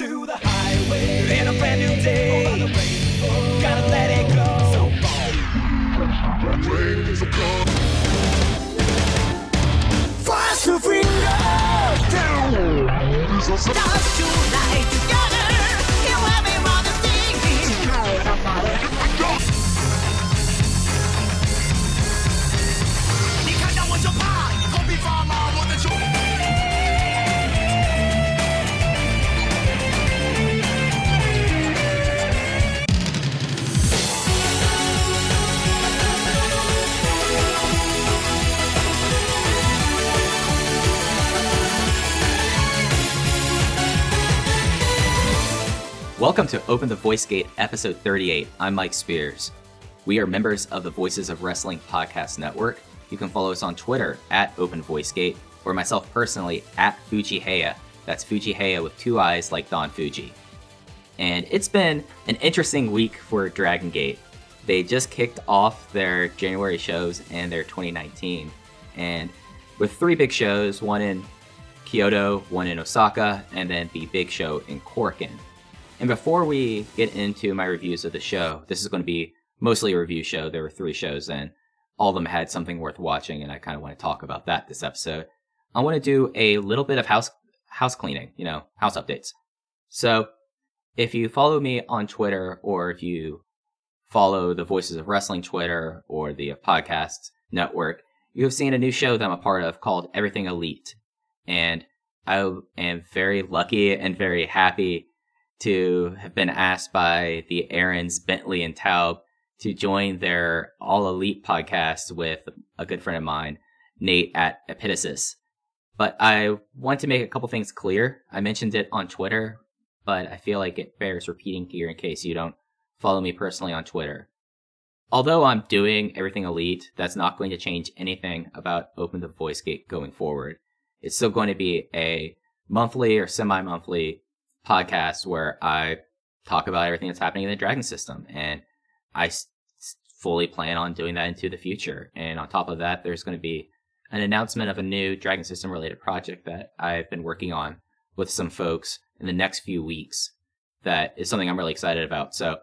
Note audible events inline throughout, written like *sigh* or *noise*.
to the highway in a brand new day. Welcome to Open the Voice Gate, episode 38. I'm Mike Spears. We are members of the Voices of Wrestling Podcast Network. You can follow us on Twitter at Open Voice Gate, or myself personally at Fuji Heya. That's Fuji Heya with two eyes like Don Fuji. And it's been an interesting week for Dragon Gate. They just kicked off their January shows and their 2019. And with three big shows, one in Kyoto, one in Osaka, and then the big show in Korakuen. And before we get into my reviews of the show, this is going to be mostly a review show. There were three shows, and all of them had something worth watching, and I kind of want to talk about that this episode. I want to do a little bit of house house cleaning, you know, house updates. So, if you follow me on Twitter, or if you follow the Voices of Wrestling Twitter or the podcast network, you have seen a new show that I'm a part of called Everything Elite, and I am very lucky and very happy to have been asked by the Aarons, Bentley, and Taub to join their All Elite podcast with a good friend of mine, Nate at Epitasis. But I want to make a couple things clear. I mentioned it on Twitter, but I feel like it bears repeating here in case you don't follow me personally on Twitter. Although I'm doing everything elite, that's not going to change anything about Open the Voice Gate going forward. It's still going to be a monthly or semi monthly podcast where I talk about everything that's happening in the Dragon system. And I fully plan on doing that into the future. And on top of that, there's going to be an announcement of a new Dragon system related project that I've been working on with some folks in the next few weeks. That is something I'm really excited about. So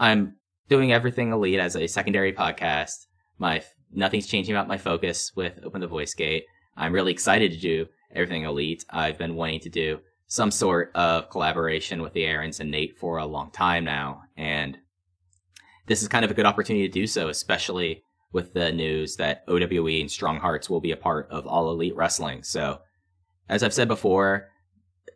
I'm doing everything elite as a secondary podcast. My nothing's changing about my focus with Open the Voice Gate. I'm really excited to do everything elite. I've been wanting to do some sort of collaboration with the Aarons and Nate for a long time now, and this is kind of a good opportunity to do so, especially with the news that OWE and Strong Hearts will be a part of All Elite Wrestling. So, as I've said before,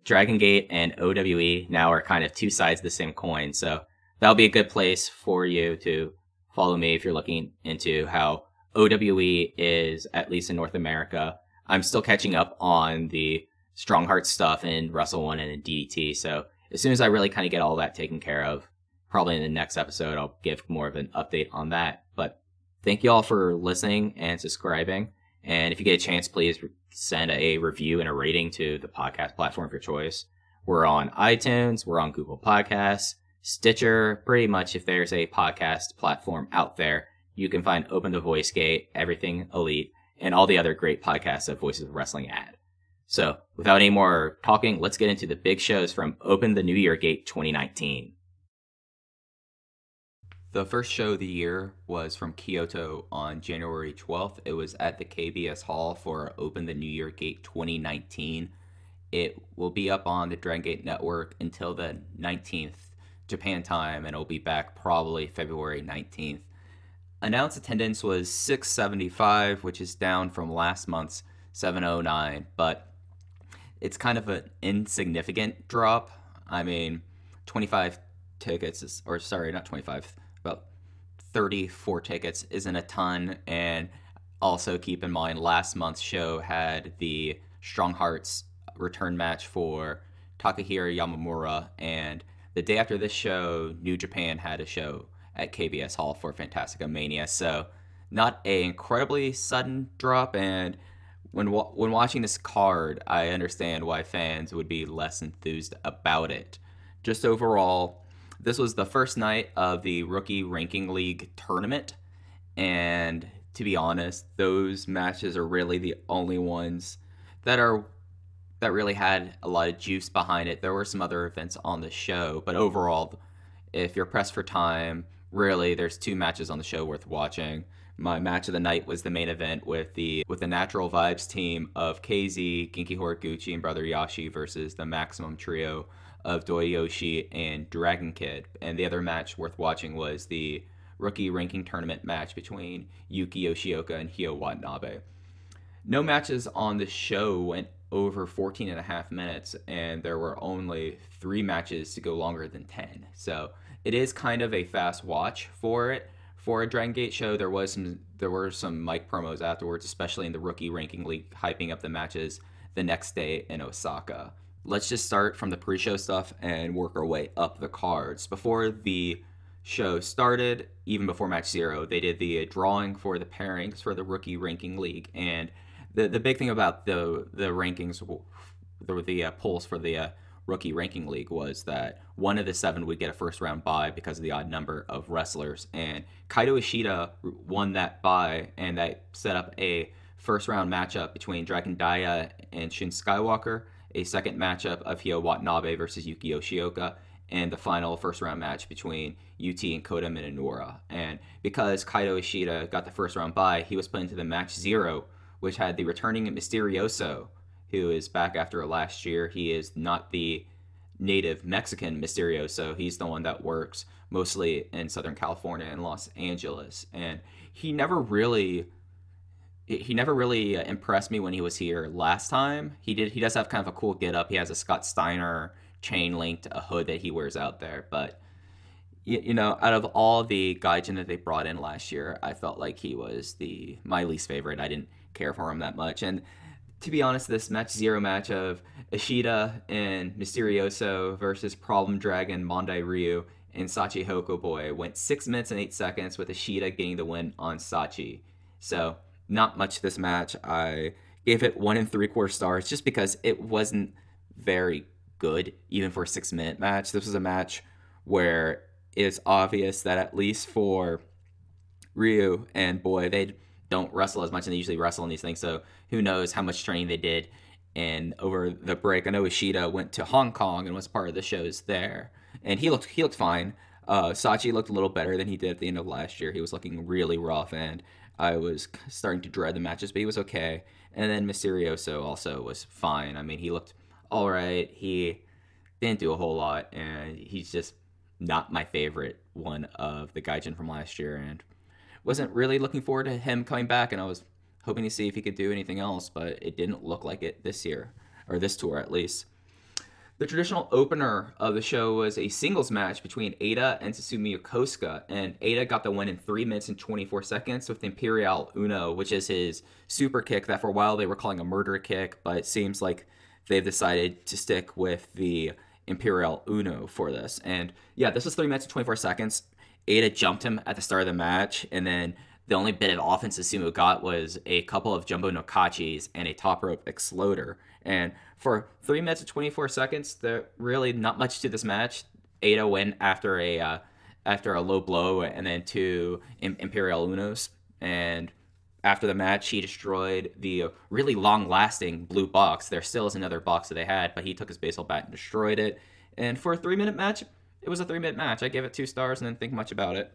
Dragon Gate and OWE now are kind of two sides of the same coin. So that'll be a good place for you to follow me if you're looking into how OWE is, at least in North America. I'm still catching up on the Strong Heart stuff in Wrestle One and in DDT. So as soon as I really kind of get all that taken care of, probably in the next episode, I'll give more of an update on that. But thank you all for listening and subscribing. And if you get a chance, please send a review and a rating to the podcast platform of your choice. We're on iTunes, we're on Google Podcasts, Stitcher, pretty much if there's a podcast platform out there, you can find Open the Voice Gate, Everything Elite, and all the other great podcasts that Voices of Wrestling add. So, without any more talking, let's get into the big shows from Open the New Year Gate 2019. The first show of the year was from Kyoto on January 12th. It was at the KBS Hall for Open the New Year Gate 2019. It will be up on the Dragon Gate Network until the 19th Japan time, and it'll be back probably February 19th. Announced attendance was 675, which is down from last month's 709, but it's kind of an insignificant drop. I mean, 25 tickets is, or sorry, not 25, about 34 tickets isn't a ton. And also keep in mind, last month's show had the Strong Hearts return match for Takahiro Yamamura. And the day after this show, New Japan had a show at KBS Hall for Fantastica Mania. So, not a incredibly sudden drop. And when wa- when watching this card, I understand why fans would be less enthused about it. Just overall, this was the first night of the Rookie Ranking League tournament, and to be honest, those matches are really the only ones that are that really had a lot of juice behind it. There were some other events on the show, but overall, if you're pressed for time, really there's two matches on the show worth watching. My match of the night was the main event with the with the Natural Vibes team of KZ, Genki Horiguchi, and Brother Yashi versus the Maximum Trio of Doyoshi and Dragon Kid. And the other match worth watching was the rookie ranking tournament match between Yuki Yoshioka and Hyo Watanabe. No matches on the show went over 14 and a half minutes, and there were only three matches to go longer than 10. So it is kind of a fast watch for it. For a Dragon Gate show, there was some there were some mic promos afterwards, especially in the rookie ranking league, hyping up the matches the next day in Osaka. Let's just start from the pre-show stuff and work our way up the cards. Before the show started, even before match zero, they did the drawing for the pairings for the rookie ranking league, and the the big thing about the the rankings, the the uh, polls for the uh, rookie ranking league was that one of the seven would get a first round bye because of the odd number of wrestlers, and Kaito Ishida won that bye, and that set up a first round matchup between Dragon Dia and Shun Skywalker, a second matchup of Hyo Watanabe versus Yuki Yoshioka, and the final first round match between UT and Kota Minoura. And because Kaito Ishida got the first round bye, he was put into the match zero, which had the returning Mysterioso, who is back after last year. He is not the native Mexican Mysterioso. He's the one that works mostly in Southern California and Los Angeles. And he never really he never really uh, impressed me when he was here last time. He did. He does have kind of a cool get up. He has a Scott Steiner chain linked a hood that he wears out there. But you, you know, out of all the Gaijin that they brought in last year, I felt like he was the my least favorite. I didn't care for him that much. And to be honest, this match zero match of Ishida and Mysterioso versus Problem Dragon Mondai Ryu and Sachi Hoko Boy went six minutes and eight seconds with Ishida getting the win on Sachi. So not much this match. I gave it one and three quarter stars just because it wasn't very good, even for a six minute match. This was a match where it's obvious that at least for Ryu and Boy, they don't wrestle as much and they usually wrestle in these things. So who knows how much training they did. And over the break, I know Ishida went to Hong Kong and was part of the shows there, and he looked he looked fine. Uh, Sachi looked a little better than he did at the end of last year. He was looking really rough, and I was starting to dread the matches, but he was okay. And then Mysterioso also was fine. I mean, he looked all right. He didn't do a whole lot, and he's just not my favorite one of the Gaijin from last year, and wasn't really looking forward to him coming back. And I was hoping to see if he could do anything else, but it didn't look like it this year, or this tour at least. The traditional opener of the show was a singles match between Eita and Susumu Yokosuka, and Eita got the win in 3 minutes and 24 seconds with Imperial Uno, which is his super kick that for a while they were calling a murder kick, but it seems like they've decided to stick with the Imperial Uno for this. And yeah, this was 3 minutes and 24 seconds. Eita jumped him at the start of the match, and then the only bit of offense Susumu got was a couple of jumbo nokachis and a top rope exploder. And for three minutes and 24 seconds, there really not much to this match. Eita went after a uh, after a low blow and then two Imperial Unos. And after the match, he destroyed the really long lasting blue box. There still is another box that they had, but he took his baseball bat and destroyed it. And for a three minute match, it was a three minute match. I gave it two stars and didn't think much about it.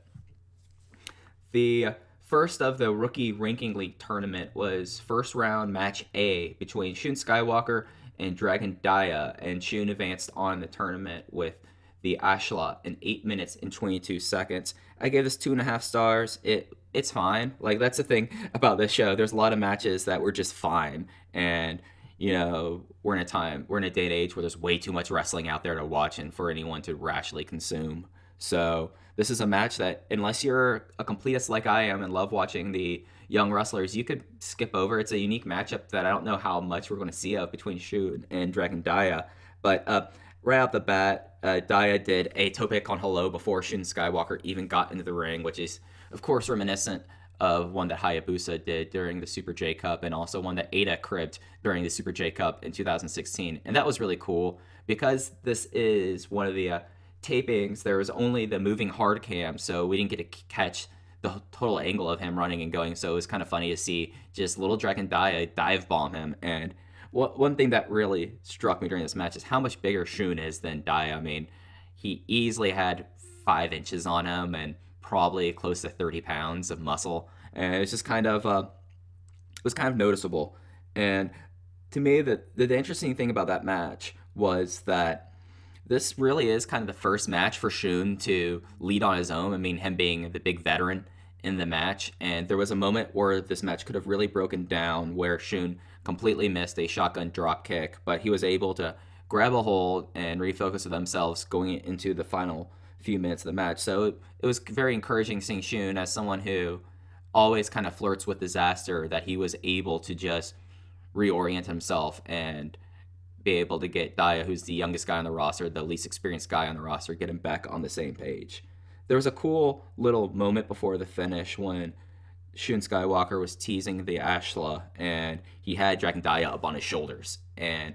The first of the rookie ranking league tournament was first round match A between Shun Skywalker and Dragon Dia, and Shun advanced on the tournament with the Ashla in eight minutes and 22 seconds. I gave this two and a half stars. It it's fine. Like that's the thing about this show. There's a lot of matches that were just fine, and you know we're in a time we're in a day and age where there's way too much wrestling out there to watch and for anyone to rashly consume. So this is a match that unless you're a completist like I am and love watching the young wrestlers, you could skip over. It's a unique matchup that I don't know how much we're going to see of between Shu and Dragon Dia. But uh, right off the bat, uh, Dia did a tope on hello before Shun Skywalker even got into the ring, which is of course reminiscent of one that Hayabusa did during the Super J Cup and also one that Eita cribbed during the Super J Cup in 2016. And that was really cool because this is one of the uh, tapings. There was only the moving hard cam, so we didn't get to catch the total angle of him running and going. So it was kind of funny to see just little Dragon Dia dive bomb him. And one thing that really struck me during this match is how much bigger Shun is than Dia. I mean, he easily had five inches on him and probably close to 30 pounds of muscle. And it's just kind of, uh, it was kind of noticeable. And to me, the, the, the interesting thing about that match was that this really is kind of the first match for Shun to lead on his own. I mean, him being the big veteran in the match. And there was a moment where this match could have really broken down where Shun completely missed a shotgun drop kick, but he was able to grab a hold and refocus themselves going into the final few minutes of the match. So it, it was very encouraging seeing Shun as someone who always kind of flirts with disaster that he was able to just reorient himself and be able to get Dia, who's the youngest guy on the roster, the least experienced guy on the roster, get him back on the same page. There was a cool little moment before the finish when Shun Skywalker was teasing the Ashla and he had Dragon Dia up on his shoulders. And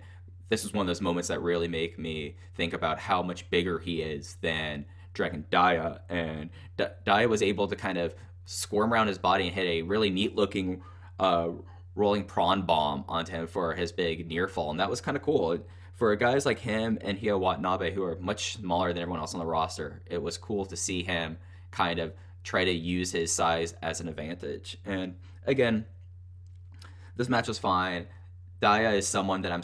this is one of those moments that really make me think about how much bigger he is than Dragon Dia. And D- Dia was able to kind of squirm around his body and hit a really neat looking uh, rolling prawn bomb onto him for his big near fall. And that was kind of cool. For guys like him and Hyo Watanabe, who are much smaller than everyone else on the roster, it was cool to see him kind of try to use his size as an advantage. And again, this match was fine. Dia is someone that I'm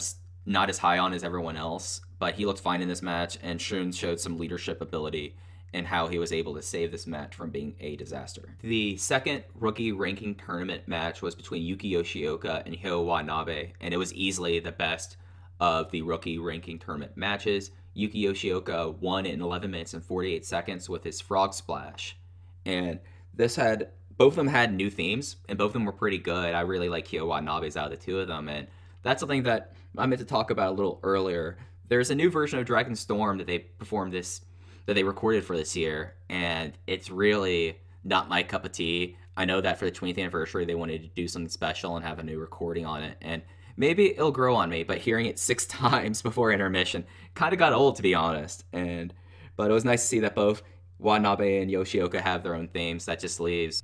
not as high on as everyone else, but he looked fine in this match, and Shun showed some leadership ability in how he was able to save this match from being a disaster. The second rookie ranking tournament match was between Yuki Yoshioka and Hyo Watanabe, and it was easily the best of the rookie ranking tournament matches. Yuki Yoshioka won in 11 minutes and 48 seconds with his frog splash. And this had both of them had new themes, and both of them were pretty good. I really like Hyo Watanabe's out of the two of them, and that's something that I meant to talk about a little earlier. There's a new version of Dragon Storm that they performed this that they recorded for this year, and it's really not my cup of tea. I know that for the 20th anniversary, they wanted to do something special and have a new recording on it, and maybe it'll grow on me. But hearing it *laughs* six times before intermission kind of got old, to be honest. And but it was nice to see that both Watanabe and Yoshioka have their own themes. That just leaves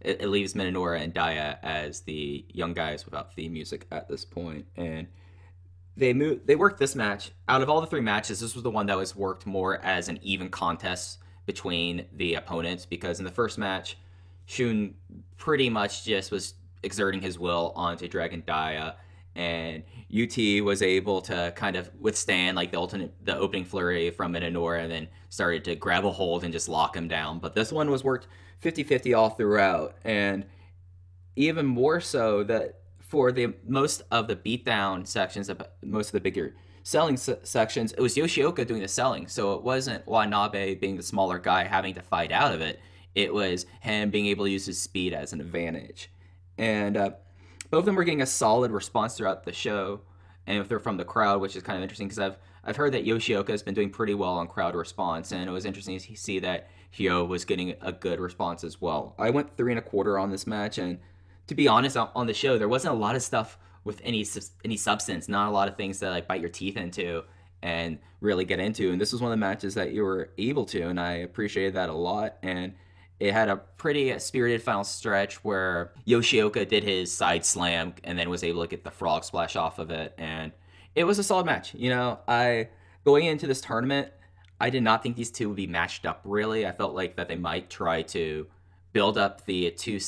it, leaves Minoura and Dia as the young guys without theme music at this point, and they moved they worked this match. Out of all the three matches this was the one that was worked more as an even contest between the opponents because in the first match shun pretty much just was exerting his will onto dragon dia and ut was able to kind of withstand like the ultimate the opening flurry from Minoura and then started to grab a hold and just lock him down. But this one was worked 50-50 all throughout and even more so that for the most of the beatdown sections, of most of the bigger selling se- sections, it was Yoshioka doing the selling. So it wasn't Watanabe being the smaller guy having to fight out of it. It was him being able to use his speed as an advantage. And uh, both of them were getting a solid response throughout the show. And if they're from the crowd, which is kind of interesting because I've I've heard that Yoshioka has been doing pretty well on crowd response, and it was interesting to see that Hyo was getting a good response as well. I went three and a quarter on this match, and to be honest, on the show, there wasn't a lot of stuff with any any substance, not a lot of things that like bite your teeth into and really get into. And this was one of the matches that you were able to, and I appreciated that a lot. And it had a pretty spirited final stretch where Yoshioka did his side slam and then was able to get the frog splash off of it, and it was a solid match. You know, I going into this tournament, I did not think these two would be matched up. Really, I felt like that they might try to build up the two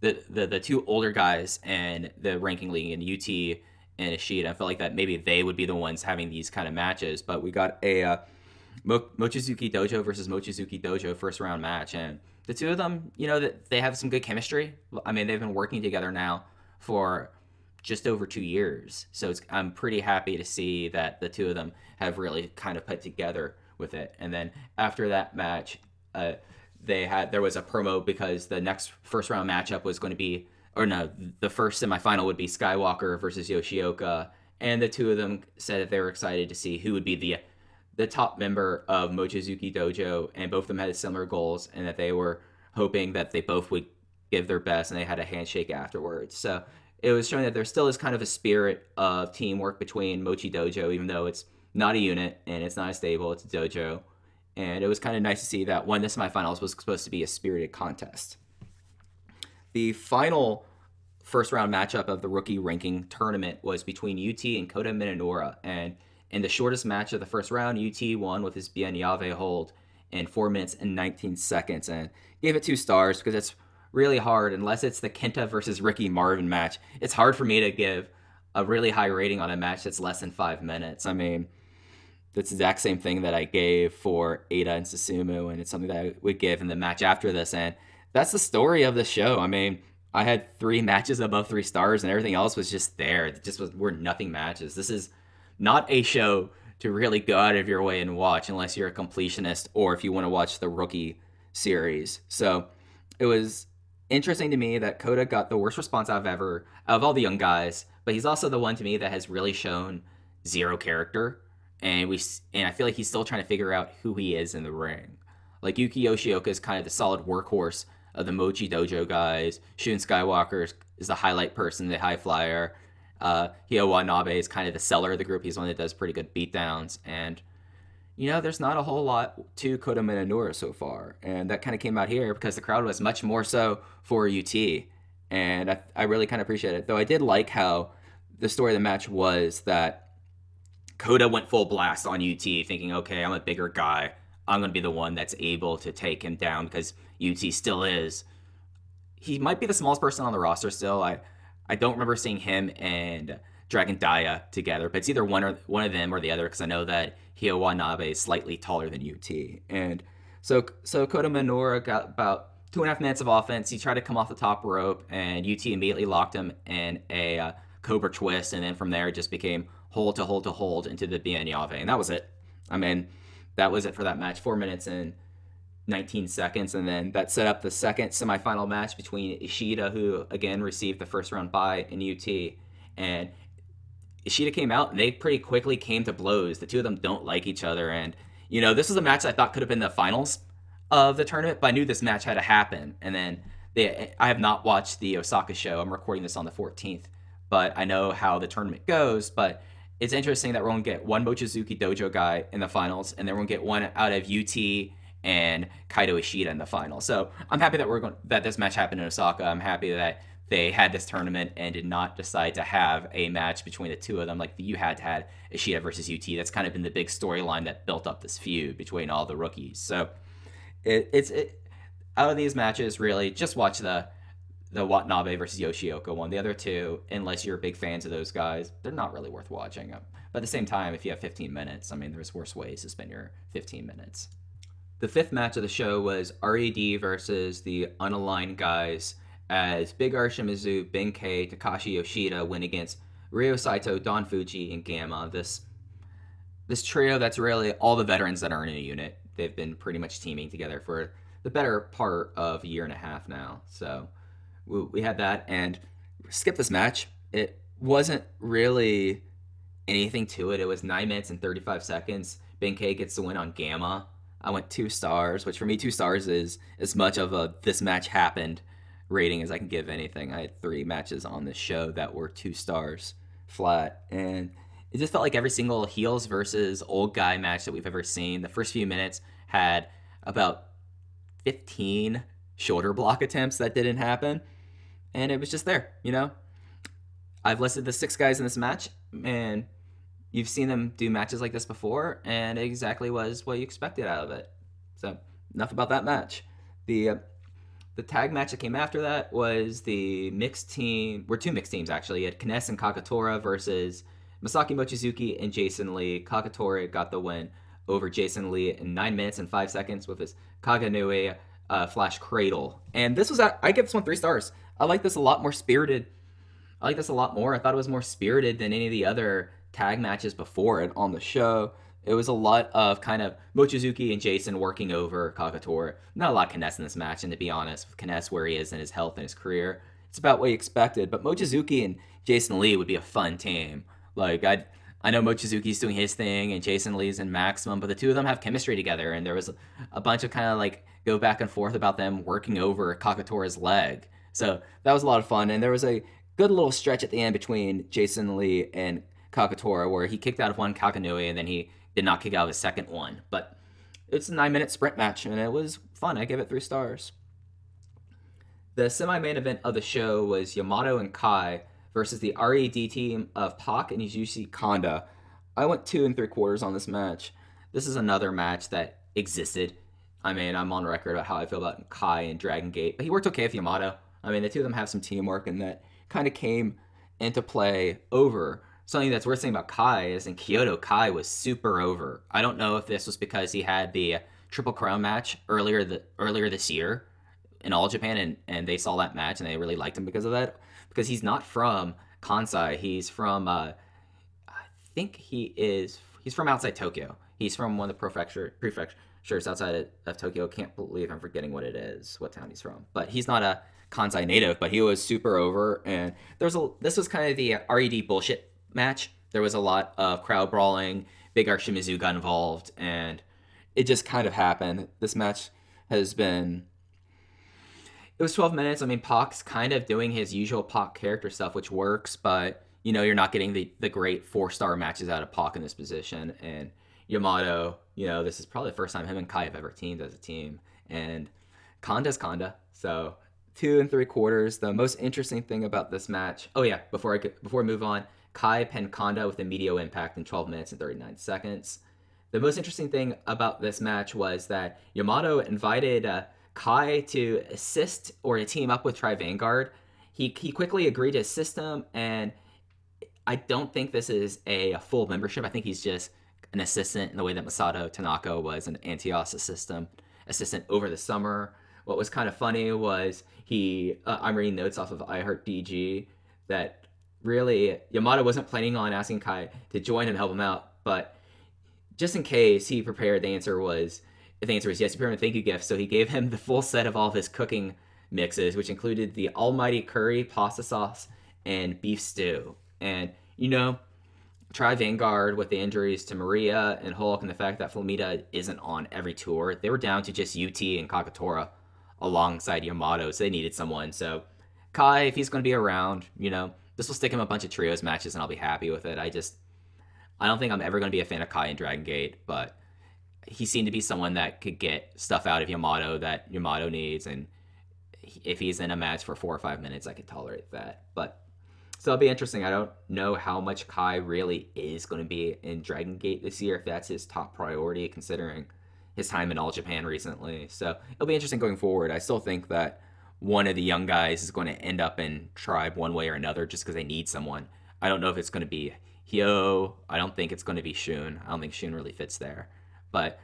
the the, the two older guys and the ranking league and UT and Ishida. I felt like that maybe they would be the ones having these kind of matches, but we got a uh, Mo- Mochizuki Dojo versus Mochizuki Dojo first round match, and the two of them, you know, that they have some good chemistry. I mean, they've been working together now for just over two years, so I'm pretty happy to see that the two of them have really kind of put together with it. And then after that match, uh, they had there was a promo because the next first round matchup was going to be or no, the first semifinal would be Skywalker versus Yoshioka, and the two of them said that they were excited to see who would be the the top member of Mochizuki Dojo, and both of them had similar goals, and that they were hoping that they both would give their best, and they had a handshake afterwards. So it was showing that there still is kind of a spirit of teamwork between Mochi Dojo, even though it's not a unit and it's not a stable, it's a dojo. And it was kind of nice to see that of the semifinals was supposed to be a spirited contest. The final first round matchup of the rookie ranking tournament was between UT and Kota Minoura. And in the shortest match of the first round, UT won with his Bien Yave hold in 4 minutes and 19 seconds and gave it two stars because it's really hard, unless it's the Kenta versus Ricky Marvin match, it's hard for me to give a really high rating on a match that's less than five minutes. I mean, that's the exact same thing that I gave for Eita and Susumu, and it's something that I would give in the match after this. And that's the story of the show. I mean, I had three matches above three stars, and everything else was just there. It just was were nothing matches. This is not a show to really go out of your way and watch unless you're a completionist or if you want to watch the rookie series. So it was interesting to me that Kota got the worst response I've ever out of all the young guys, but he's also the one to me that has really shown zero character, and we and I feel like he's still trying to figure out who he is in the ring. Like Yuki Yoshioka is kind of the solid workhorse of the Mochi Dojo guys. Shun Skywalker is, the highlight person, the high flyer. Uh, Hyo Watanabe is kind of the seller of the group. He's one that does pretty good beatdowns. And, you know, there's not a whole lot to Kota Minoura so far. And that kind of came out here because the crowd was much more so for UT. And I, I really kind of appreciate it. Though I did like how the story of the match was that Kota went full blast on UT, thinking, okay, I'm a bigger guy. I'm going to be the one that's able to take him down because UT still is. He might be the smallest person on the roster still. I I don't remember seeing him and Dragon Dia together, but it's either one or one of them or the other because I know that Hyo Watanabe is slightly taller than UT. And so so Kota Minoura got about two and a half minutes of offense. He tried to come off the top rope, and UT immediately locked him in a uh, Cobra twist, and then from there it just became hold to hold to hold into the Bien Yave, and that was it. I mean, that was it for that match. Four minutes and 19 seconds, and then that set up the second semifinal match between Ishida, who again received the first round bye in UT, and Ishida came out, and they pretty quickly came to blows. The two of them don't like each other, and you know this was a match I thought could have been the finals of the tournament, but I knew this match had to happen. And then they, I have not watched the Osaka show. I'm recording this on the 14th, but I know how the tournament goes. But it's interesting that we're going to get one Mochizuki Dojo guy in the finals, and then we're going to get one out of UT and Kaito Ishida in the final. So I'm happy that we're going that this match happened in Osaka. I'm happy that they had this tournament and did not decide to have a match between the two of them like you had to had Ishida versus UT. That's kind of been the big storyline that built up this feud between all the rookies. So it, it's it, out of these matches, really, just watch the the Watanabe versus Yoshioka one. The other two, unless you're big fans of those guys, they're not really worth watching. But at the same time, if you have 15 minutes, I mean, there's worse ways to spend your 15 minutes. The fifth match of the show was RED versus the unaligned guys as Big R Shimizu, Ben-K, Takashi Yoshida win against Ryo Saito, Don Fuji, and Gamma. This this trio that's really all the veterans that are in a unit. They've been pretty much teaming together for the better part of a year and a half now. So we, had that and skip this match. It wasn't really anything to it. It was nine minutes and 35 seconds. Ben-K gets the win on Gamma. I went two stars, which for me, two stars is as much of a this match happened rating as I can give anything. I had three matches on this show that were two stars flat. And it just felt like every single heels versus old guy match that we've ever seen. The first few minutes had about 15 shoulder block attempts that didn't happen. And it was just there, you know? I've listed the six guys in this match, and you've seen them do matches like this before, and it exactly was what you expected out of it. So, enough about that match. The uh, the tag match that came after that was the mixed team. We're two mixed teams actually. You had Kness and Kagetora versus Masaaki Mochizuki and Jason Lee. Kagetora got the win over Jason Lee in nine minutes and five seconds with his Kagenui uh, Flash Cradle. And this was, I give this one three stars. I like this a lot more spirited. I like this a lot more. I thought it was more spirited than any of the other tag matches before it on the show. It was a lot of kind of Mochizuki and Jason working over Kagetora. Not a lot of Kness in this match, and to be honest, with Kness where he is in his health and his career, it's about what you expected. But Mochizuki and Jason Lee would be a fun team. Like I, I know Mochizuki's doing his thing and Jason Lee's in Maximum, but the two of them have chemistry together, and there was a bunch of kind of like go back and forth about them working over Kagetora's leg. So that was a lot of fun, and there was a good little stretch at the end between Jason Lee and Kagetora where he kicked out of one Kagenui and then he did not kick out of his second one. But it's a nine minute sprint match and it was fun. I give it three stars. The semi-main event of the show was Yamato and Kai versus the RED team of Pac and Yasushi Kanda. I went two and three quarters on this match. This is another match that existed. I mean, I'm on record about how I feel about Kai and Dragon Gate, but he worked okay with Yamato. I mean, the two of them have some teamwork, and that kind of came into play over. Something that's worth saying about Kai is in Kyoto, Kai was super over. I don't know if this was because he had the Triple Crown match earlier the earlier this year in All Japan, and, and they saw that match and they really liked him because of that. Because he's not from Kansai, he's from uh, I think he is he's from outside Tokyo. He's from one of the prefecture prefectures outside of, of Tokyo. Can't believe I'm forgetting what it is, what town he's from. But he's not a Kansai native, but he was super over. And there was a this was kind of the RED bullshit match. There was a lot of crowd brawling. Big R Shimizu got involved, and it just kind of happened. This match has been. It was 12 minutes. I mean, Pac's kind of doing his usual Pac character stuff, which works, but you know, you're not getting the, the great four star matches out of Pac in this position. And Yamato, you know, this is probably the first time him and Kai have ever teamed as a team. And Kanda's Kanda. So two and three quarters. The most interesting thing about this match. Oh yeah, before I get, before I move on, Kai Kanda with a medial impact in 12 minutes and 39 seconds. The most interesting thing about this match was that Yamato invited uh, Kai to assist or to team up with Tribe Vanguard. He, he quickly agreed to assist him, and I don't think this is a, a full membership. I think he's just an assistant in the way that Masato Tanaka was an Antios assistant assistant over the summer. What was kind of funny was he. Uh, I'm reading notes off of iHeart DG that really Yamato wasn't planning on asking Kai to join him, help him out, but just in case he prepared, the answer was the answer was yes, he prepared a thank you gift. So he gave him the full set of all of his cooking mixes, which included the almighty curry, pasta sauce, and beef stew. And you know, Tribe Vanguard with the injuries to Maria and Hulk and the fact that Flamita isn't on every tour. They were down to just UT and Kagetora alongside Yamato, so they needed someone. So Kai, if he's going to be around, you know, this will stick him a bunch of trios matches and I'll be happy with it. I just, I don't think I'm ever going to be a fan of Kai and Dragon Gate, but he seemed to be someone that could get stuff out of Yamato that Yamato needs. And if he's in a match for four or five minutes, I could tolerate that. But so it'll be interesting. I don't know how much Kai really is going to be in Dragon Gate this year, if that's his top priority, considering his time in All Japan recently. So it'll be interesting going forward. I still think that one of the young guys is going to end up in Tribe one way or another just because they need someone. I don't know if it's going to be Hyo. I don't think it's going to be Shun. I don't think Shun really fits there. But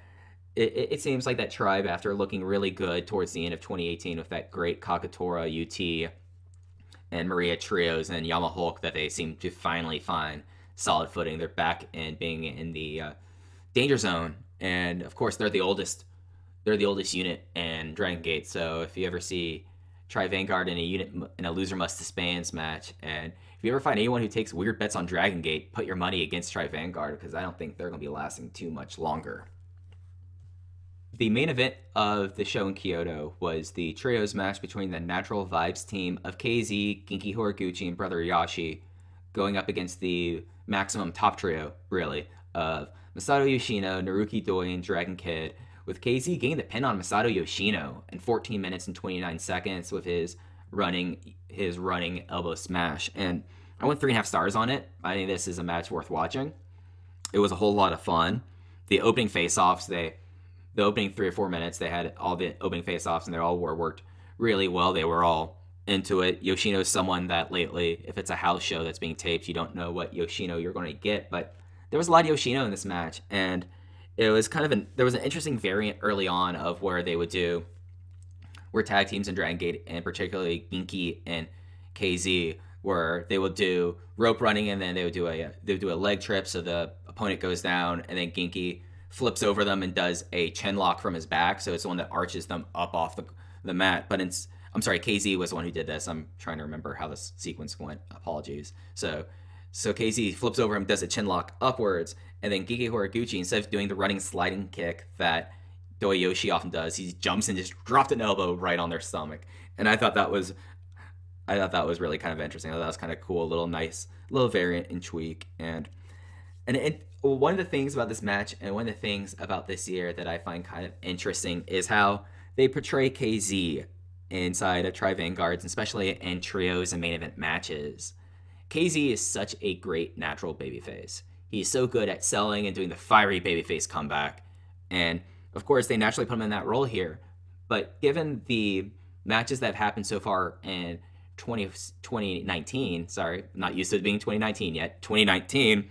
it, it, seems like that Tribe, after looking really good towards the end of 2018 with that great Kagetora, UT, and Maria trios and Yamahulk, that they seem to finally find solid footing. They're back and being in the uh, danger zone. And of course, they're the oldest. They're the oldest unit in Dragon Gate. So if you ever see Tribe Vanguard in a unit in a loser must disbands match. And if you ever find anyone who takes weird bets on Dragon Gate, put your money against Tribe Vanguard because I don't think they're going to be lasting too much longer. The main event of the show in Kyoto was the trios match between the Natural Vibes team of KZ, Genki Horiguchi, and Brother Yashi going up against the maximum top trio, really, of Masato Yoshino, Naruki Doi, and Dragon Kid, with KZ getting the pin on Masato Yoshino in 14 minutes and 29 seconds with his running his running elbow smash. And I went three and a half stars on it. I think this is a match worth watching. It was a whole lot of fun. The opening face-offs, they the opening three or four minutes, they had all the opening face-offs and they all were worked really well. They were all into it. Yoshino is someone that lately, if it's a house show that's being taped, you don't know what Yoshino you're going to get. But there was a lot of Yoshino in this match, and it was kind of an there was an interesting variant early on of where they would do where tag teams in Dragon Gate and particularly Genki and KZ where they would do rope running and then they would do a they would do a leg trip so the opponent goes down and then Genki flips over them and does a chin lock from his back so it's the one that arches them up off the the mat. But it's I'm sorry KZ was the one who did this. I'm trying to remember how this sequence went. Apologies. So so KZ flips over him, does a chin lock upwards, and then Genki Horiguchi, instead of doing the running sliding kick that Doyoshi often does, he jumps and just dropped an elbow right on their stomach. And I thought that was I thought that was really kind of interesting. I thought that was kind of cool, a little nice, little variant and tweak. And and it, one of the things about this match and one of the things about this year that I find kind of interesting is how they portray KZ inside of Tri Vanguards, especially in trios and main event matches. KZ is such a great natural babyface. He's so good at selling and doing the fiery babyface comeback. And of course, they naturally put him in that role here. But given the matches that have happened so far in 20, 2019, sorry, not used to it being 2019 yet, 2019,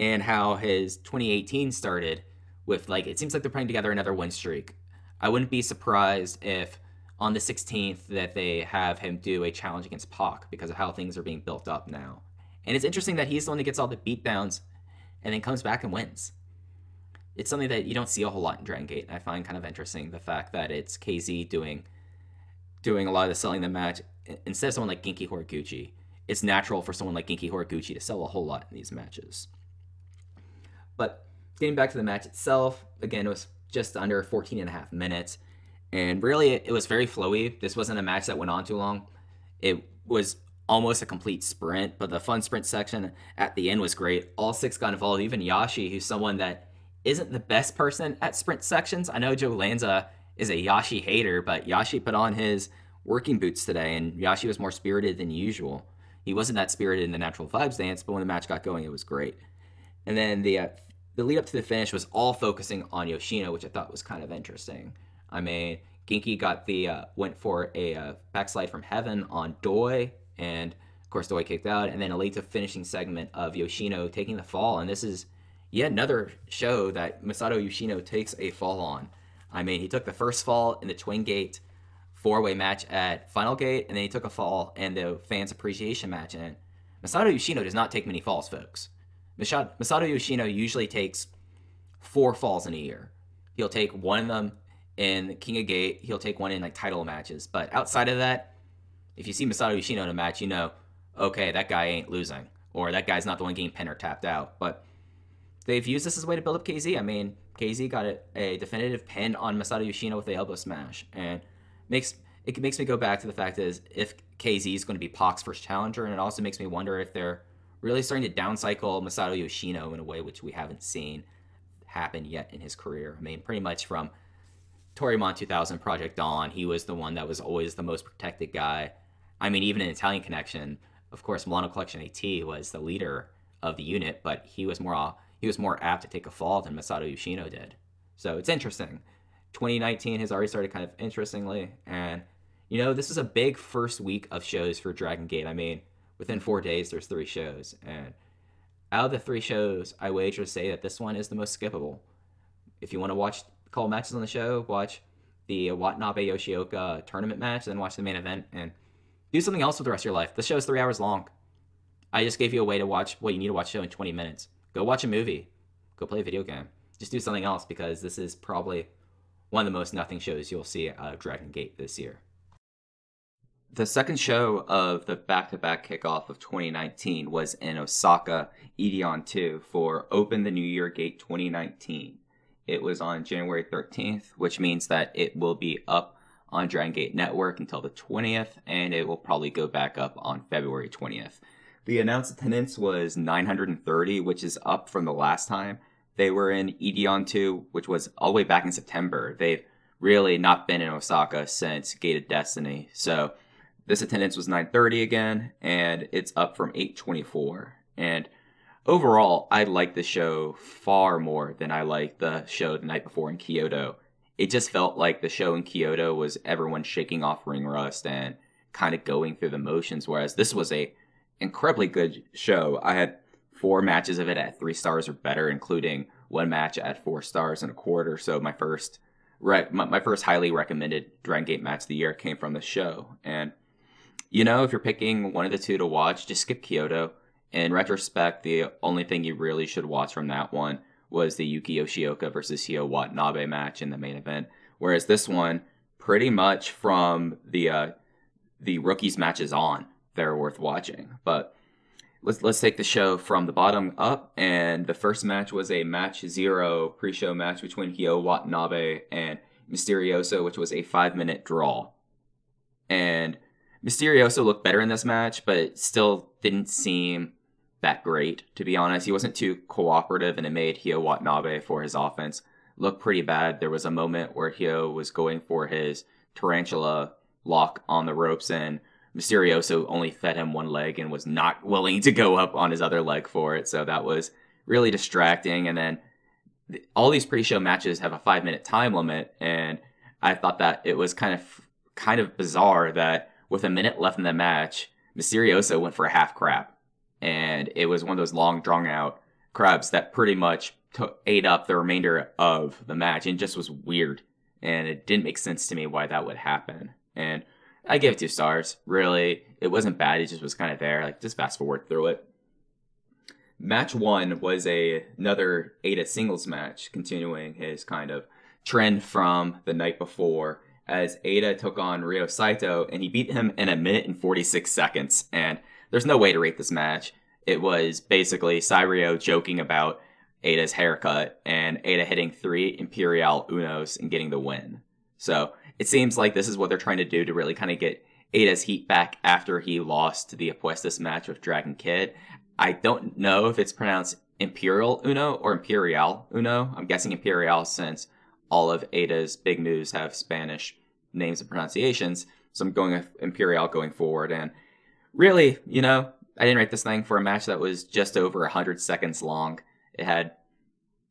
and how his 2018 started with like, it seems like they're putting together another win streak. I wouldn't be surprised if on the 16th that they have him do a challenge against Pac because of how things are being built up now. And it's interesting that he's the one that gets all the beatdowns and then comes back and wins. It's something that you don't see a whole lot in Dragon Gate. I find kind of interesting the fact that it's KZ doing doing a lot of the selling the match instead of someone like Genki Horiguchi. It's natural for someone like Genki Horiguchi to sell a whole lot in these matches. But getting back to the match itself, again, it was just under 14 and a half minutes. And really, it, was very flowy. This wasn't a match that went on too long. It was almost a complete sprint, but the fun sprint section at the end was great. All six got involved, even Yashi, who's someone that isn't the best person at sprint sections. I know Joe Lanza is a Yashi hater, but Yashi put on his working boots today, and Yashi was more spirited than usual. He wasn't that spirited in the natural vibes dance, but when the match got going, it was great. And then the uh, the lead up to the finish was all focusing on Yoshino, which I thought was kind of interesting. I mean, Genki got the uh, went for a uh, backslide from heaven on Doi, and of course Doi kicked out, and then a late to finishing segment of Yoshino taking the fall, and this is yet another show that Masato Yoshino takes a fall on. I mean, he took the first fall in the Twin Gate four way match at Final Gate, and then he took a fall in the fans appreciation match. And Masato Yoshino does not take many falls, folks. Masato Yoshino usually takes four falls in a year. He'll take one of them in King of Gate. He'll take one in like title matches. But outside of that, if you see Masato Yoshino in a match, you know, okay, that guy ain't losing, or that guy's not the one getting pinned or tapped out. But they've used this as a way to build up KZ. I mean, KZ got a, a definitive pin on Masato Yoshino with the elbow smash, and makes it makes me go back to the fact is if KZ is going to be Pac's first challenger, and it also makes me wonder if they're really starting to downcycle Masato Yoshino in a way which we haven't seen happen yet in his career. I mean, pretty much from Toryumon 2000 Project Dawn, he was the one that was always the most protected guy. I mean, even in Italian Connection, of course, Milano Collection AT was the leader of the unit, but he was more he was more apt to take a fall than Masato Yoshino did. So it's interesting. 2019 has already started kind of interestingly, and you know this is a big first week of shows for Dragon Gate. I mean, within four days, there's three shows, and out of the three shows, I wager to say that this one is the most skippable. If you want to watch call matches on the show, watch the Watanabe Yoshioka tournament match, then watch the main event, and do something else with the rest of your life. The show is three hours long. I just gave you a way to watch what you need to watch show in 20 minutes. Go watch a movie. Go play a video game. Just do something else because this is probably one of the most nothing shows you'll see out of Dragon Gate this year. The second show of the back to back kickoff of 2019 was in Osaka, Edion 2, for Open the New Year Gate 2019. It was on January 13th, which means that it will be up on Dragon Gate Network until the 20th, and it will probably go back up on February 20th. The announced attendance was 930, which is up from the last time they were in Edion 2, which was all the way back in September. They've really not been in Osaka since Gate of Destiny. So this attendance was 930 again, and it's up from 824. And overall, I like the show far more than I liked the show the night before in Kyoto. It just felt like the show in Kyoto was everyone shaking off ring rust and kind of going through the motions, whereas this was a incredibly good show. I had four matches of it at three stars or better, including one match at four stars and a quarter. So my first, my, my first highly recommended Dragon Gate match of the year came from the show. And you know, if you're picking one of the two to watch, just skip Kyoto. In retrospect, the only thing you really should watch from that one was the Yuki Yoshioka versus Hyo Watanabe match in the main event. Whereas this one, pretty much from the uh, the rookies matches on, they're worth watching. But let's let's take the show from the bottom up. And the first match was a match zero pre-show match between Hyo Watanabe and Mysterioso, which was a five minute draw. And Mysterioso looked better in this match, but still didn't seem that great, to be honest. He wasn't too cooperative, and it made Hyo Watanabe for his offense look pretty bad. There was a moment where Hyo was going for his tarantula lock on the ropes, and Mysterioso only fed him one leg and was not willing to go up on his other leg for it. So that was really distracting. And then all these pre-show matches have a five minute time limit, and I thought that it was kind of kind of bizarre that with a minute left in the match, Mysterioso went for a half crab, and it was one of those long drawn out crabs that pretty much ate up the remainder of the match and just was weird, and it didn't make sense to me why that would happen. And I gave it two stars. Really, it wasn't bad. It just was kind of there. Like just fast forward through it. Match one was a another Eita singles match, continuing his kind of trend from the night before. As Eita took on Ryo Saito, and he beat him in a minute and 46 seconds. And there's no way to rate this match. It was basically Cyrio joking about Eita's haircut and Eita hitting three Imperial Unos and getting the win. So it seems like this is what they're trying to do to really kind of get Eita's heat back after he lost the Apuestas match with Dragon Kid. I don't know if it's pronounced Imperial Uno or Imperial Uno. I'm guessing Imperial since all of Eita's big moves have Spanish names and pronunciations. So I'm going with Imperial going forward. And really, you know, I didn't write this thing for a match that was just over 100 seconds long. It had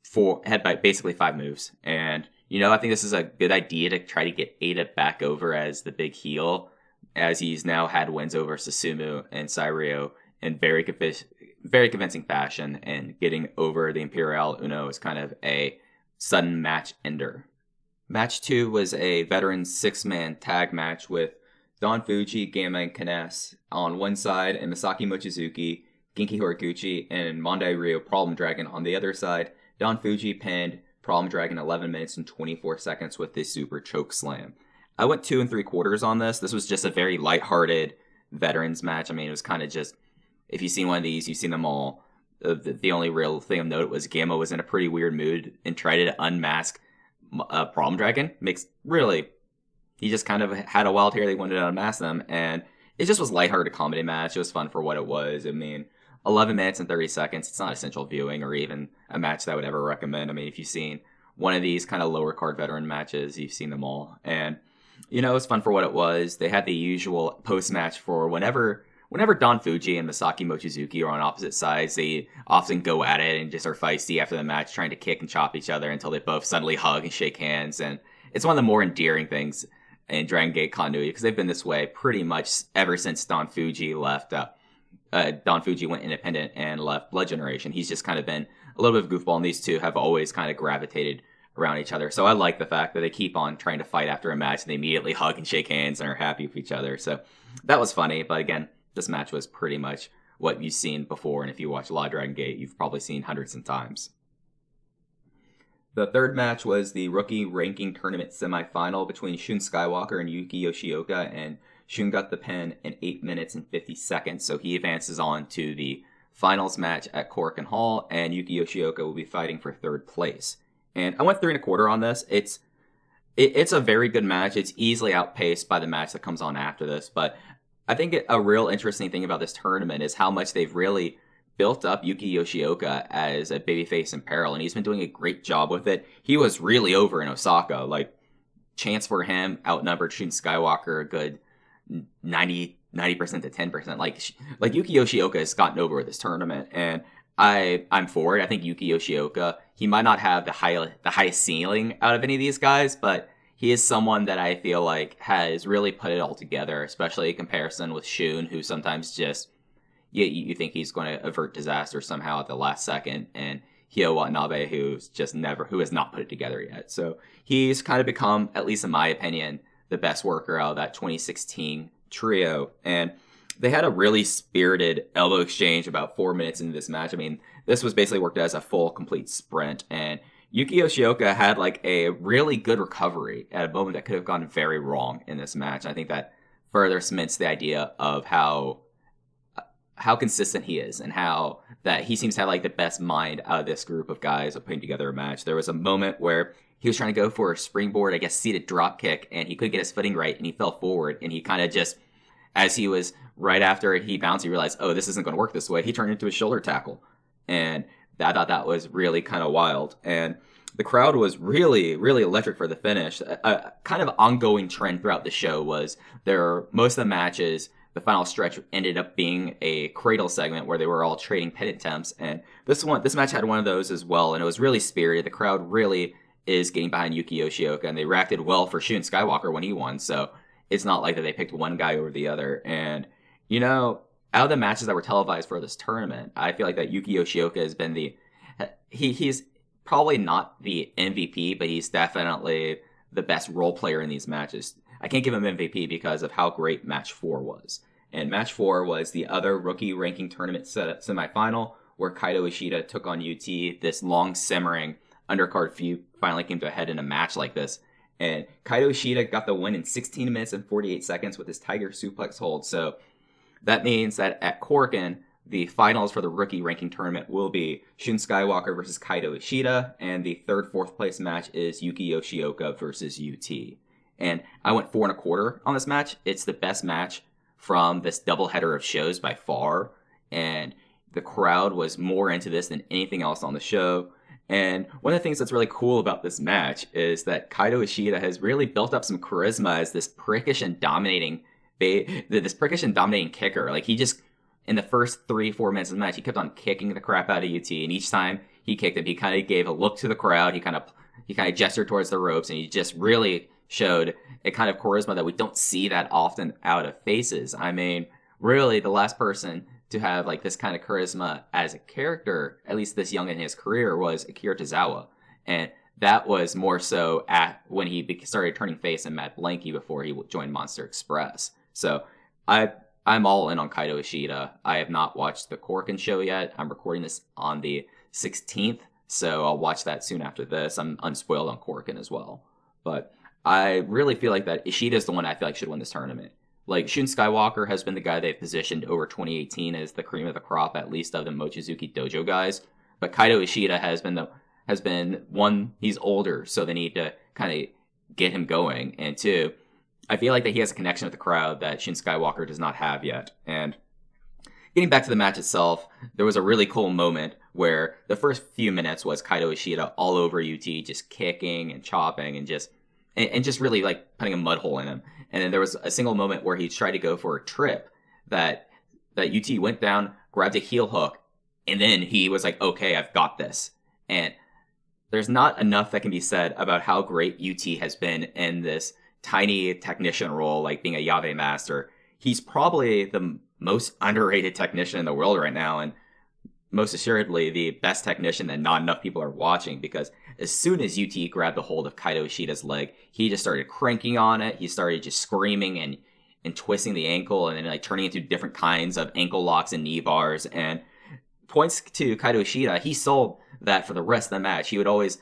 four, it had basically five moves. And, you know, I think this is a good idea to try to get Eita back over as the big heel, as he's now had wins over Susumu and Cyrio in very, very convincing fashion. And getting over the Imperial Uno is kind of a sudden match ender. Match two was a veteran six man tag match with Don Fuji, Gamma, and K-ness on one side, and Masaaki Mochizuki, Genki Horiguchi, and Mondai Ryu Problem Dragon on the other side. Don Fuji pinned Problem Dragon 11 minutes and 24 seconds with this super choke slam. I went two and three quarters on this. This was just a very lighthearted veterans match. I mean, it was kind of just if you've seen one of these, you've seen them all. The, the, the only real thing of note was Gamma was in a pretty weird mood and tried to unmask uh, Problem Dragon. Makes really, he just kind of had a wild hair. They wanted to unmask them, and it just was lighthearted comedy match. It was fun for what it was. I mean, 11 minutes and 30 seconds. It's not essential viewing or even a match that I would ever recommend. I mean, if you've seen one of these kind of lower card veteran matches, you've seen them all, and you know, it was fun for what it was. They had the usual post match for whenever whenever Don Fuji and Masaaki Mochizuki are on opposite sides, they often go at it and just are feisty after the match, trying to kick and chop each other until they both suddenly hug and shake hands. And it's one of the more endearing things in Dragon Gate continuity because they've been this way pretty much ever since Don Fuji left. Uh, uh, Don Fuji went independent and left Blood Generation. He's just kind of been a little bit of a goofball, and these two have always kind of gravitated around each other. So I like the fact that they keep on trying to fight after a match and they immediately hug and shake hands and are happy with each other. So that was funny. But again, this match was pretty much what you've seen before. And if you watch Law Dragon Gate, you've probably seen hundreds of times. The third match was the rookie ranking tournament semifinal between Shun Skywalker and Yuki Yoshioka, and Shun got the pin in 8 minutes and 50 seconds, so he advances on to the finals match at Korakuen Hall, and Yuki Yoshioka will be fighting for third place. And I went three and a quarter on this. It's it, it's a very good match. It's easily outpaced by the match that comes on after this, but I think a real interesting thing about this tournament is how much they've really built up Yuki Yoshioka as a babyface in peril, and he's been doing a great job with it. He was really over in Osaka. Like, chance for him outnumbered Shun Skywalker a good 90 90% to ten percent. Like, like Yuki Yoshioka has gotten over this tournament, and I I'm for it. I think Yuki Yoshioka he might not have the high the highest ceiling out of any of these guys, but he is someone that I feel like has really put it all together, especially in comparison with Shun, who sometimes just you, you think he's going to avert disaster somehow at the last second, and Hyo Watanabe, who's just never, who has not put it together yet. So he's kind of become, at least in my opinion, the best worker out of that 2016 trio. And they had a really spirited elbow exchange about four minutes into this match. I mean, this was basically worked as a full, complete sprint, and Yuki Yoshioka had like a really good recovery at a moment that could have gone very wrong in this match. I think that further cements the idea of how how consistent he is and how that he seems to have like the best mind out of this group of guys of putting together a match. There was a moment where he was trying to go for a springboard, I guess seated drop kick, and he couldn't get his footing right and he fell forward and he kind of just as he was right after he bounced, he realized, oh, this isn't going to work this way. He turned into a shoulder tackle. And I thought that was really kind of wild. And the crowd was really, really electric for the finish. A, a kind of ongoing trend throughout the show was there. Most of the matches, the final stretch ended up being a cradle segment where they were all trading pin attempts, and this one, this match had one of those as well, and it was really spirited. The crowd really is getting behind Yuki Yoshioka, and they reacted well for Shun Skywalker when he won. So it's not like that they picked one guy over the other. And you know, out of the matches that were televised for this tournament, I feel like that Yuki Yoshioka has been the he he's probably not the MVP, but he's definitely the best role player in these matches. I can't give him MVP because of how great match four was. And match four was the other rookie ranking tournament semifinal where Kaito Ishida took on UT. This long simmering undercard feud finally came to a head in a match like this. And Kaito Ishida got the win in 16 minutes and 48 seconds with his Tiger suplex hold. So that means that at Korakuen, the finals for the rookie ranking tournament will be Shun Skywalker versus Kaito Ishida, and the third, fourth place match is Yuki Yoshioka versus UT. And I went four and a quarter on this match. It's the best match from this doubleheader of shows by far, and the crowd was more into this than anything else on the show. And one of the things that's really cool about this match is that Kaito Ishida has really built up some charisma as this prickish and dominating, this prickish and dominating kicker. Like he just in the first three, four minutes of the match, he kept on kicking the crap out of UT, and each time he kicked him, he kind of gave a look to the crowd. He kind of he kind of gestured towards the ropes, and he just really showed a kind of charisma that we don't see that often out of faces. I mean, really, the last person to have like this kind of charisma as a character, at least this young in his career, was Akira Tozawa, and that was more so at when he started turning face in Mad Blankey before he joined Monster Express. So I I'm all in on Kaito Ishida. I have not watched the Korakuen show yet. I'm recording this on the 16th, so I'll watch that soon after this. I'm unspoiled on Korakuen as well. But I really feel like that Ishida is the one I feel like should win this tournament. Like Shun Skywalker has been the guy they've positioned over 2018 as the cream of the crop, at least of the Mochizuki Dojo guys. But Kaito Ishida has been the has been one. He's older, so they need to kind of get him going, and two, I feel like that he has a connection with the crowd that Shun Skywalker does not have yet. And getting back to the match itself, there was a really cool moment where the first few minutes was Kaito Ishida all over UT, just kicking and chopping and just and, and just really like putting a mud hole in him. And then there was a single moment where he tried to go for a trip that that UT went down, grabbed a heel hook, and then he was like, "Okay, I've got this." And there's not enough that can be said about how great UT has been in this tiny technician role, like being a llave master, he's probably the most underrated technician in the world right now, and most assuredly the best technician that not enough people are watching because as soon as UT grabbed a hold of Kaito Ishida's leg, he just started cranking on it. He started just screaming and and twisting the ankle and then like turning into different kinds of ankle locks and knee bars and points to Kaito Ishida. He sold that for the rest of the match. He would always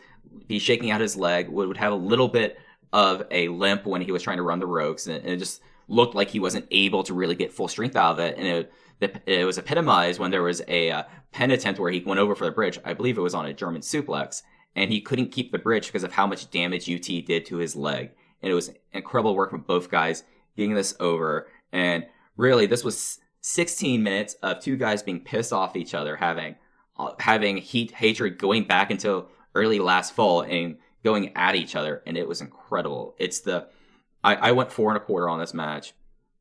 be shaking out his leg, would, would have a little bit of a limp when he was trying to run the ropes, and, it just looked like he wasn't able to really get full strength out of it. And it, it was epitomized when there was a uh, pen attempt where he went over for the bridge. I believe it was on a German suplex, and he couldn't keep the bridge because of how much damage UT did to his leg. And it was incredible work from both guys getting this over. And really, this was 16 minutes of two guys being pissed off each other, having uh, having heat hatred going back until early last fall, and going at each other, and it was incredible. It's the I, I went four and a quarter on this match.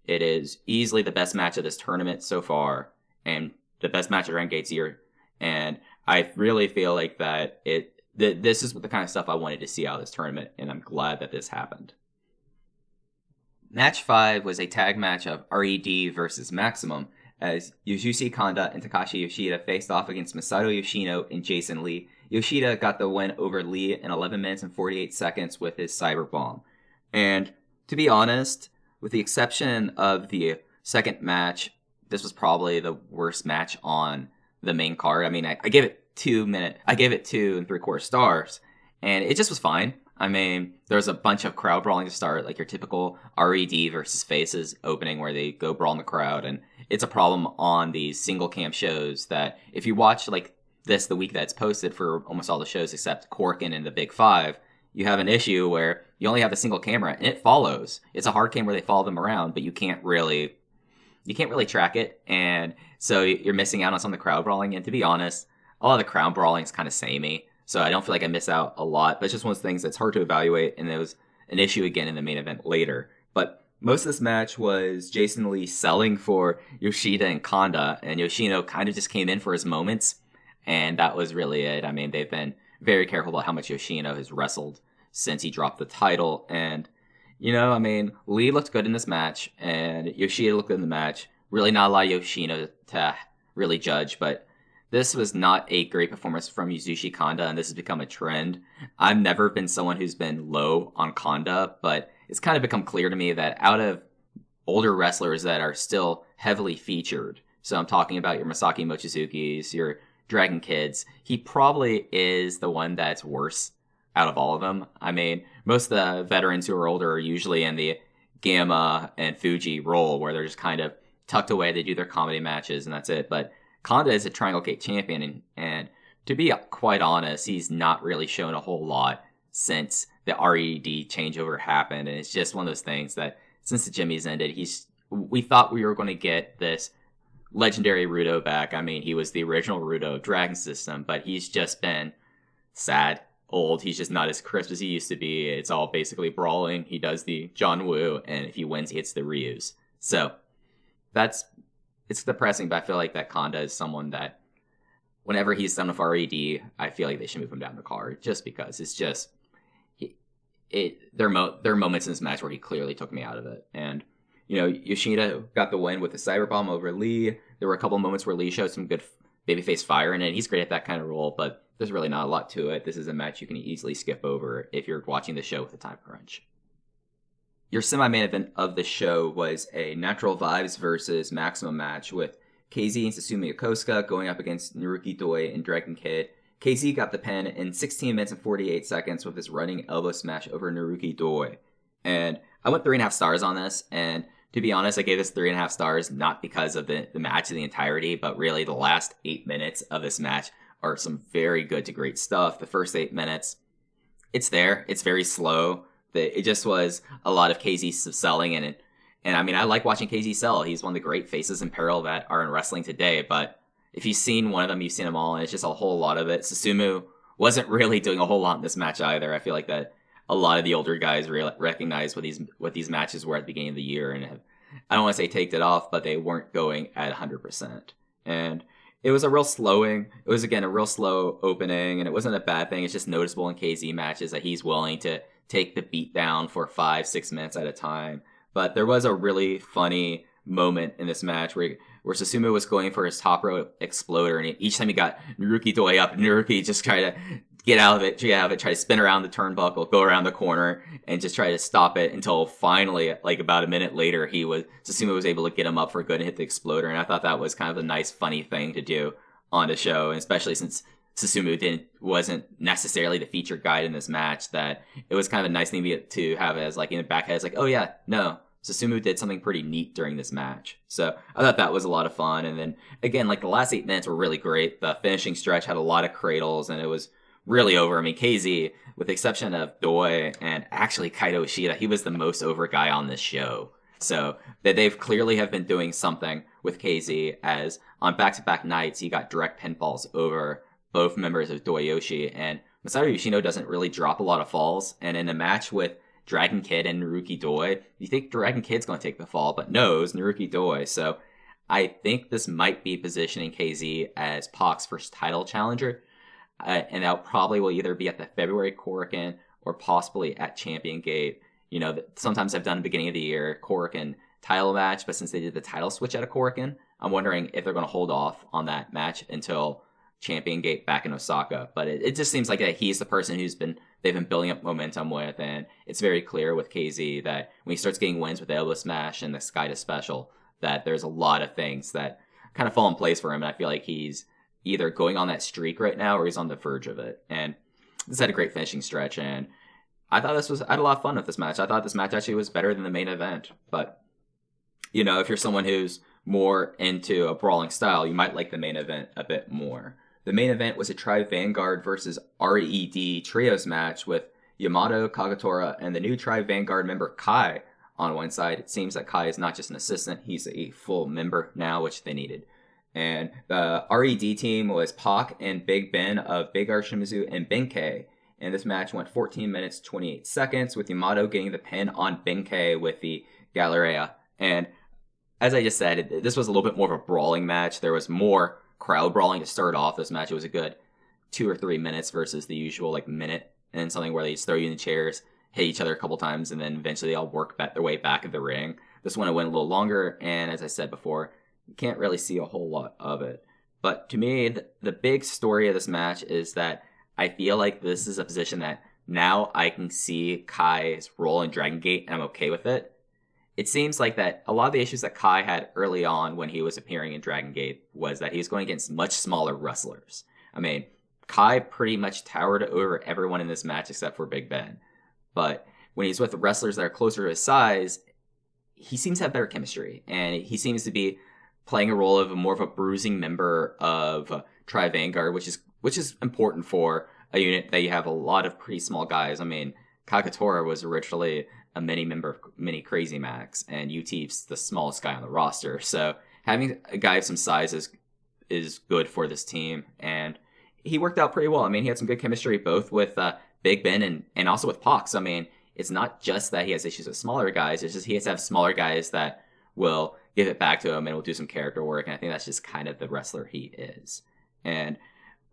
It is easily the best match of this tournament so far, and the best match of Rengate's year. And I really feel like that it this is the kind of stuff I wanted to see out of this tournament, and I'm glad that this happened. Match five was a tag match of RED versus Maximum, as Yasushi Kanda and Takashi Yoshida faced off against Masato Yoshino and Jason Lee Yoshida got the win over Lee in 11 minutes and 48 seconds with his cyber bomb. And to be honest, with the exception of the second match, this was probably the worst match on the main card. I mean, I, I gave it two minute, I gave it two and three quarter stars, and it just was fine. I mean, there's a bunch of crowd brawling to start, like your typical RED versus Faces opening where they go brawl in the crowd, and it's a problem on these single cam shows that if you watch like this the week that's posted for almost all the shows except Korakuen and the Big Five, you have an issue where you only have a single camera and it follows. It's a hard cam where they follow them around, but you can't really you can't really track it, and so you're missing out on some of the crowd brawling. And to be honest, a lot of the crowd brawling is kind of samey. So I don't feel like I miss out a lot, but it's just one of those things that's hard to evaluate, and it was an issue again in the main event later. But most of this match was Jason Lee selling for Yoshida and Kanda, and Yoshino kind of just came in for his moments, and that was really it. I mean, they've been very careful about how much Yoshino has wrestled since he dropped the title, and you know, I mean, Lee looked good in this match, and Yoshida looked good in the match. Really, not a lot of Yoshino to really judge, but this was not a great performance from Yasushi Kanda, and this has become a trend. I've never been someone who's been low on Kanda, but it's kind of become clear to me that out of older wrestlers that are still heavily featured, so I'm talking about your Masaaki Mochizuki's, your Dragon Kids, he probably is the one that's worse out of all of them. I mean, most of the veterans who are older are usually in the Gamma and Fuji role where they're just kind of tucked away. They do their comedy matches and that's it. But Kanda is a Triangle Gate champion, and, and to be quite honest, he's not really shown a whole lot since the RED changeover happened. And it's just one of those things that since the Jimmyz ended, he's we thought we were going to get this legendary Rudo back. I mean, he was the original Rudo Dragon System, but he's just been sad, old. He's just not as crisp as he used to be. It's all basically brawling. He does the John Woo, and if he wins, he hits the Ryus. So that's it's depressing, but I feel like that Kanda is someone that whenever he's done with RED, I feel like they should move him down the card just because it's just it there mo- there are moments in this match where he clearly took me out of it. And you know, Yoshida got the win with the cyber bomb over Lee. There were a couple moments where Lee showed some good babyface fire in it. He's great at that kind of role, but there's really not a lot to it. This is a match you can easily skip over if you're watching the show with a time crunch. Your semi main event of the show was a Natural Vibes versus Maximum match with KZ and Susumu Yokosuka going up against Naruki Doi and Dragon Kid. KZ got the pin in 16 minutes and 48 seconds with his running elbow smash over Naruki Doi. And I went three and a half stars on this, and to be honest, I gave this three and a half stars not because of the, the match in the entirety, but really the last eight minutes of this match are some very good to great stuff. The first eight minutes, it's there. It's very slow. The, it just was a lot of KZ selling and it, and I mean, I like watching KZ sell. He's one of the great faces in peril that are in wrestling today. But if you've seen one of them, you've seen them all, and it's just a whole lot of it. Susumu wasn't really doing a whole lot in this match either. I feel like that a lot of the older guys re- recognized what these what these matches were at the beginning of the year, and have, I don't want to say taked it off, but they weren't going at 100. percent And it was a real slowing. It was again a real slow opening, and it wasn't a bad thing. It's just noticeable in KZ matches that he's willing to take the beat down for five, six minutes at a time. But there was a really funny moment in this match where where Susumu was going for his top rope exploder, and each time he got Naruki Doi up, Naruki just tried to get out of it, get out of it, try to spin around the turnbuckle, go around the corner, and just try to stop it until finally, like about a minute later, he was Susumu was able to get him up for good and hit the exploder. And I thought that was kind of a nice, funny thing to do on the show, especially since Susumu didn't wasn't necessarily the featured guide in this match. That it was kind of a nice thing to have as like in the back head. It's like, oh yeah, no, Susumu did something pretty neat during this match. So I thought that was a lot of fun. And then again, like the last eight minutes were really great. The finishing stretch had a lot of cradles, and it was really over. I mean, KZ, with the exception of Doi and actually Kaito Ishida, he was the most over guy on this show. So that they've clearly have been doing something with KZ as on back-to-back nights he got direct pinfalls over both members of Doyoshi and Masaru Yoshino doesn't really drop a lot of falls. And in a match with Dragon Kid and Naruki Doi, you think Dragon Kid's going to take the fall, but no, it's Naruki Doi. So I think this might be positioning KZ as Pac's first title challenger uh, and that probably will either be at the February Korakuen or possibly at Champion Gate. You know, sometimes I've done the beginning of the year Korakuen title match, but since they did the title switch at a Korakuen, I'm wondering if they're going to hold off on that match until Champion Gate back in Osaka. But it, it just seems like that he's the person who's been they've been building up momentum with, and it's very clear with KZ that when he starts getting wins with the Elbow Smash and the Sky to Special, that there's a lot of things that kind of fall in place for him. And I feel like he's either going on that streak right now or he's on the verge of it. And this had a great finishing stretch, and I thought this was I had a lot of fun with this match. I thought this match actually was better than the main event. But you know, if you're someone who's more into a brawling style, you might like the main event a bit more. The main event was a Tribe Vanguard versus RED trios match with Yamato, Kagetora, and the new Tribe Vanguard member Kai on one side. It seems that Kai is not just an assistant, he's a full member now, which they needed. And the RED team was Pac and Big Ben of Big R Shimizu and Ben-K. And this match went 14 minutes 28 seconds with Yamato getting the pin on Ben-K with the Galleria. And as I just said, this was a little bit more of a brawling match. There was more crowd brawling to start off this match. It was a good two or three minutes versus the usual like minute and then something where they just throw you in the chairs, hit each other a couple times, and then eventually they all work back their way back in the ring. This one it went a little longer, and as I said before, you can't really see a whole lot of it. But to me, the, the big story of this match is that I feel like this is a position that now I can see Kai's role in Dragon Gate, and I'm okay with it. It seems like that a lot of the issues that Kai had early on when he was appearing in Dragon Gate was that he was going against much smaller wrestlers. I mean, Kai pretty much towered over everyone in this match except for Big Ben. But when he's with wrestlers that are closer to his size, he seems to have better chemistry, and he seems to be playing a role of a more of a bruising member of Tribe Vanguard, which is which is important for a unit that you have a lot of pretty small guys. I mean, Kagetora was originally a mini member of Mini Crazy Max, and UT's the smallest guy on the roster. So having a guy of some size is is good for this team, and he worked out pretty well. I mean, he had some good chemistry both with uh, Big Ben and and also with Pox. I mean, it's not just that he has issues with smaller guys; it's just he has to have smaller guys that will give it back to him and will do some character work. And I think that's just kind of the wrestler he is. And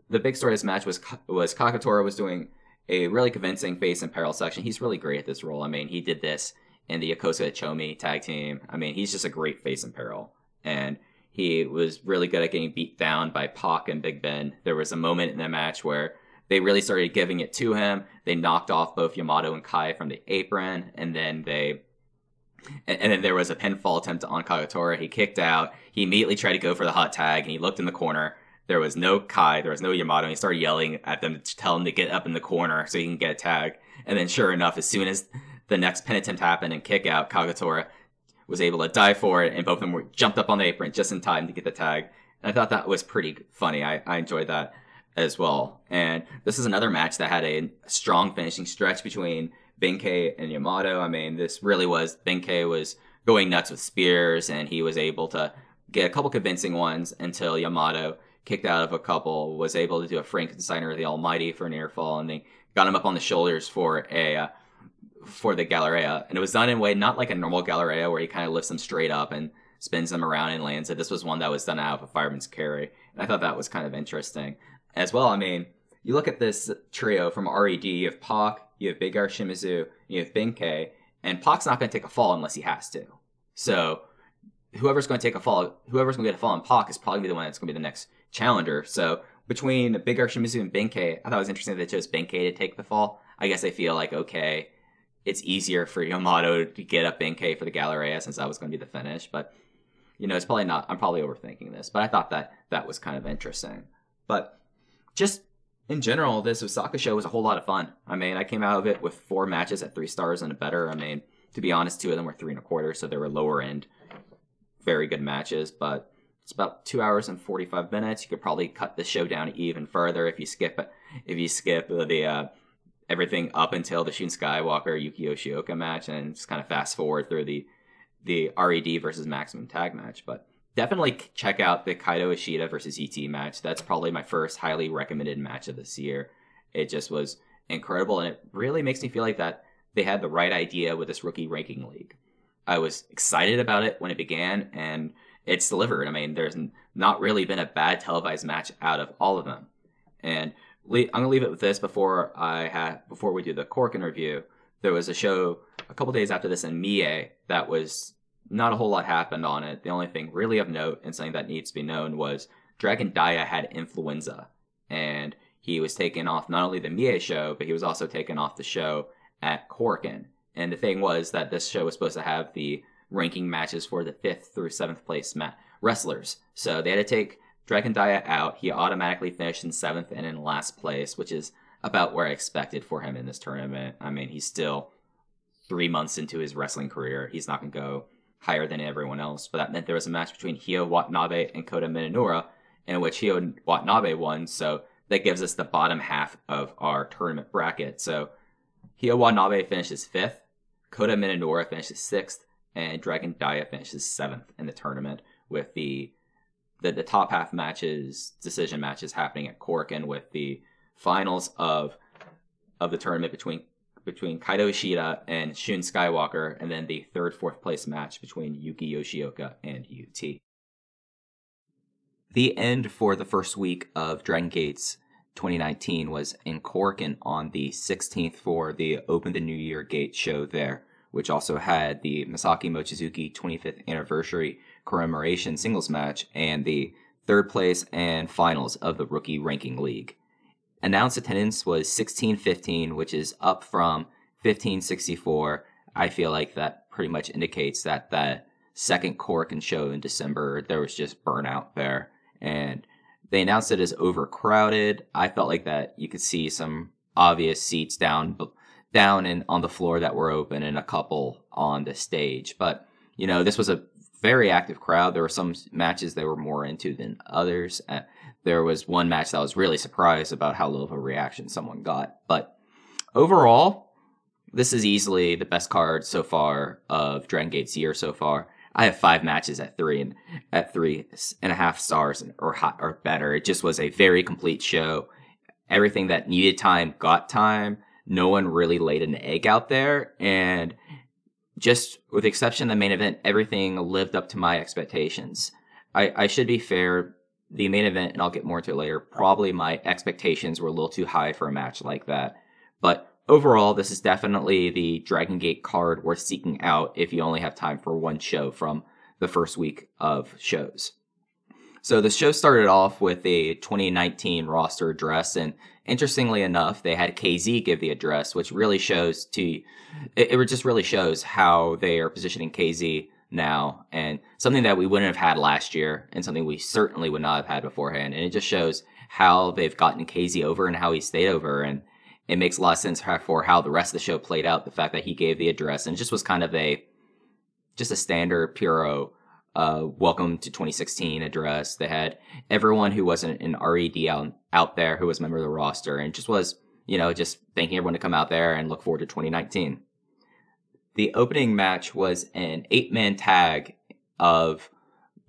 the big story of this match was was Kagetora was doing a really convincing face and peril section. He's really great at this role. I mean, he did this in the Yokosuka Chomi tag team. I mean, he's just a great face and peril. And he was really good at getting beat down by Pac and Big Ben. There was a moment in the match where they really started giving it to him. They knocked off both Yamato and Kai from the apron, and then they and, and then there was a pinfall attempt on Kagetora. He kicked out. He immediately tried to go for the hot tag, and he looked in the corner. There was no Kai, there was no Yamato, and he started yelling at them to tell him to get up in the corner so he can get a tag. And then, sure enough, as soon as the next pin attempt happened and kick out, Kagetora was able to die for it, and both of them were jumped up on the apron just in time to get the tag. And I thought that was pretty funny. I, I enjoyed that as well. And this is another match that had a strong finishing stretch between Ben-K and Yamato. I mean, this really was Ben-K was going nuts with spears, and he was able to get a couple convincing ones until Yamato kicked out of a couple, was able to do a Frankensteiner of the Almighty for an ear fall, and they got him up on the shoulders for a uh, for the Galleria, and it was done in a way not like a normal Galleria where he kind of lifts them straight up and spins them around and lands it. This was one that was done out of a fireman's carry, and I thought that was kind of interesting as well. I mean, you look at this trio from RED, you have Pac, you have Big R Shimizu, you have Ben-K, and Pac's not going to take a fall unless he has to. So whoever's going to take a fall, whoever's going to get a fall on Pac is probably the one that's going to be the next challenger. So between Big R Shimizu and Ben-K, I thought it was interesting that they chose Ben-K to take the fall. I guess I feel like okay, it's easier for Yamato to get up Ben-K for the Galleria since that was going to be the finish, but you know, it's probably not. I'm probably overthinking this, but I thought that that was kind of interesting. But just in general, this Osaka show was a whole lot of fun. I mean, I came out of it with four matches at three stars and a better. I mean, to be honest, two of them were three and a quarter, so they were lower end, very good matches. But it's about two hours and forty five minutes. You could probably cut the show down even further if you skip if you skip the uh, everything up until the Shun Skywalker Yuki Yoshioka match and just kind of fast forward through the the RED versus Maximum Tag match. But definitely check out the Kaito Ishida versus UT match. That's probably my first highly recommended match of this year. It just was incredible, and it really makes me feel like that they had the right idea with this rookie ranking league. I was excited about it when it began, and it's delivered. I mean, there's not really been a bad televised match out of all of them. And I'm gonna leave it with this before I have before we do the Cork interview. There was a show a couple days after this in Mie that was not a whole lot happened on it. The only thing really of note and something that needs to be known was Dragon Dia had influenza, and he was taken off not only the Mie show, but he was also taken off the show at Korakuen. And the thing was that this show was supposed to have the ranking matches for the fifth through seventh place ma- wrestlers. So they had to take Dragon Dia out. He automatically finished in seventh and in last place, which is about where I expected for him in this tournament. I mean, he's still three months into his wrestling career. He's not going to go higher than everyone else. But that meant there was a match between Hyo Watanabe and Kota Minoura, in which Hyo Watanabe won. So that gives us the bottom half of our tournament bracket. So Hyo Watanabe finishes fifth, Kota Minoura finishes sixth, and Dragon Dia finishes seventh in the tournament with the the, the top half matches, decision matches happening at Korakuen with the finals of of the tournament between between Kaito Ishida and Shun Skywalker, and then the third fourth place match between Yuki Yoshioka and UT. The end for the first week of Dragon Gates 2019 was in Korakuen on the 16th for the Open the New Year Gate show there, which also had the Masaaki Mochizuki 25th anniversary commemoration singles match and the third place and finals of the Rookie Ranking League. Announced attendance was 1615, which is up from 1564. I feel like that pretty much indicates that the second Korakuen show in December, there was just burnout there. And they announced it as overcrowded. I felt like that you could see some obvious seats down down and on the floor that were open and a couple on the stage. But, you know, this was a very active crowd. There were some matches they were more into than others. Uh, there was one match that I was really surprised about how little of a reaction someone got. But overall, this is easily the best card so far of Dragon Gate's year so far. I have five matches at three and at three and a half stars or hot or better. It just was a very complete show. Everything that needed time got time. No one really laid an egg out there, and just with the exception of the main event, everything lived up to my expectations. I, I should be fair. The main event, and I'll get more into it later, probably my expectations were a little too high for a match like that. But overall, this is definitely the Dragon Gate card worth seeking out if you only have time for one show from the first week of shows. So the show started off with a 2019 roster address, and interestingly enough, they had KZ give the address, which really shows to it, it just really shows how they are positioning KZ now, and something that we wouldn't have had last year, and something we certainly would not have had beforehand. And it just shows how they've gotten KZ over and how he stayed over, and it makes a lot of sense for how the rest of the show played out. The fact that he gave the address and just was kind of a just a standard Puro uh, welcome to 2016 address. They had everyone who wasn't an RED out, out there who was a member of the roster and just was, you know, just thanking everyone to come out there and look forward to 2019. The opening match was an eight man tag of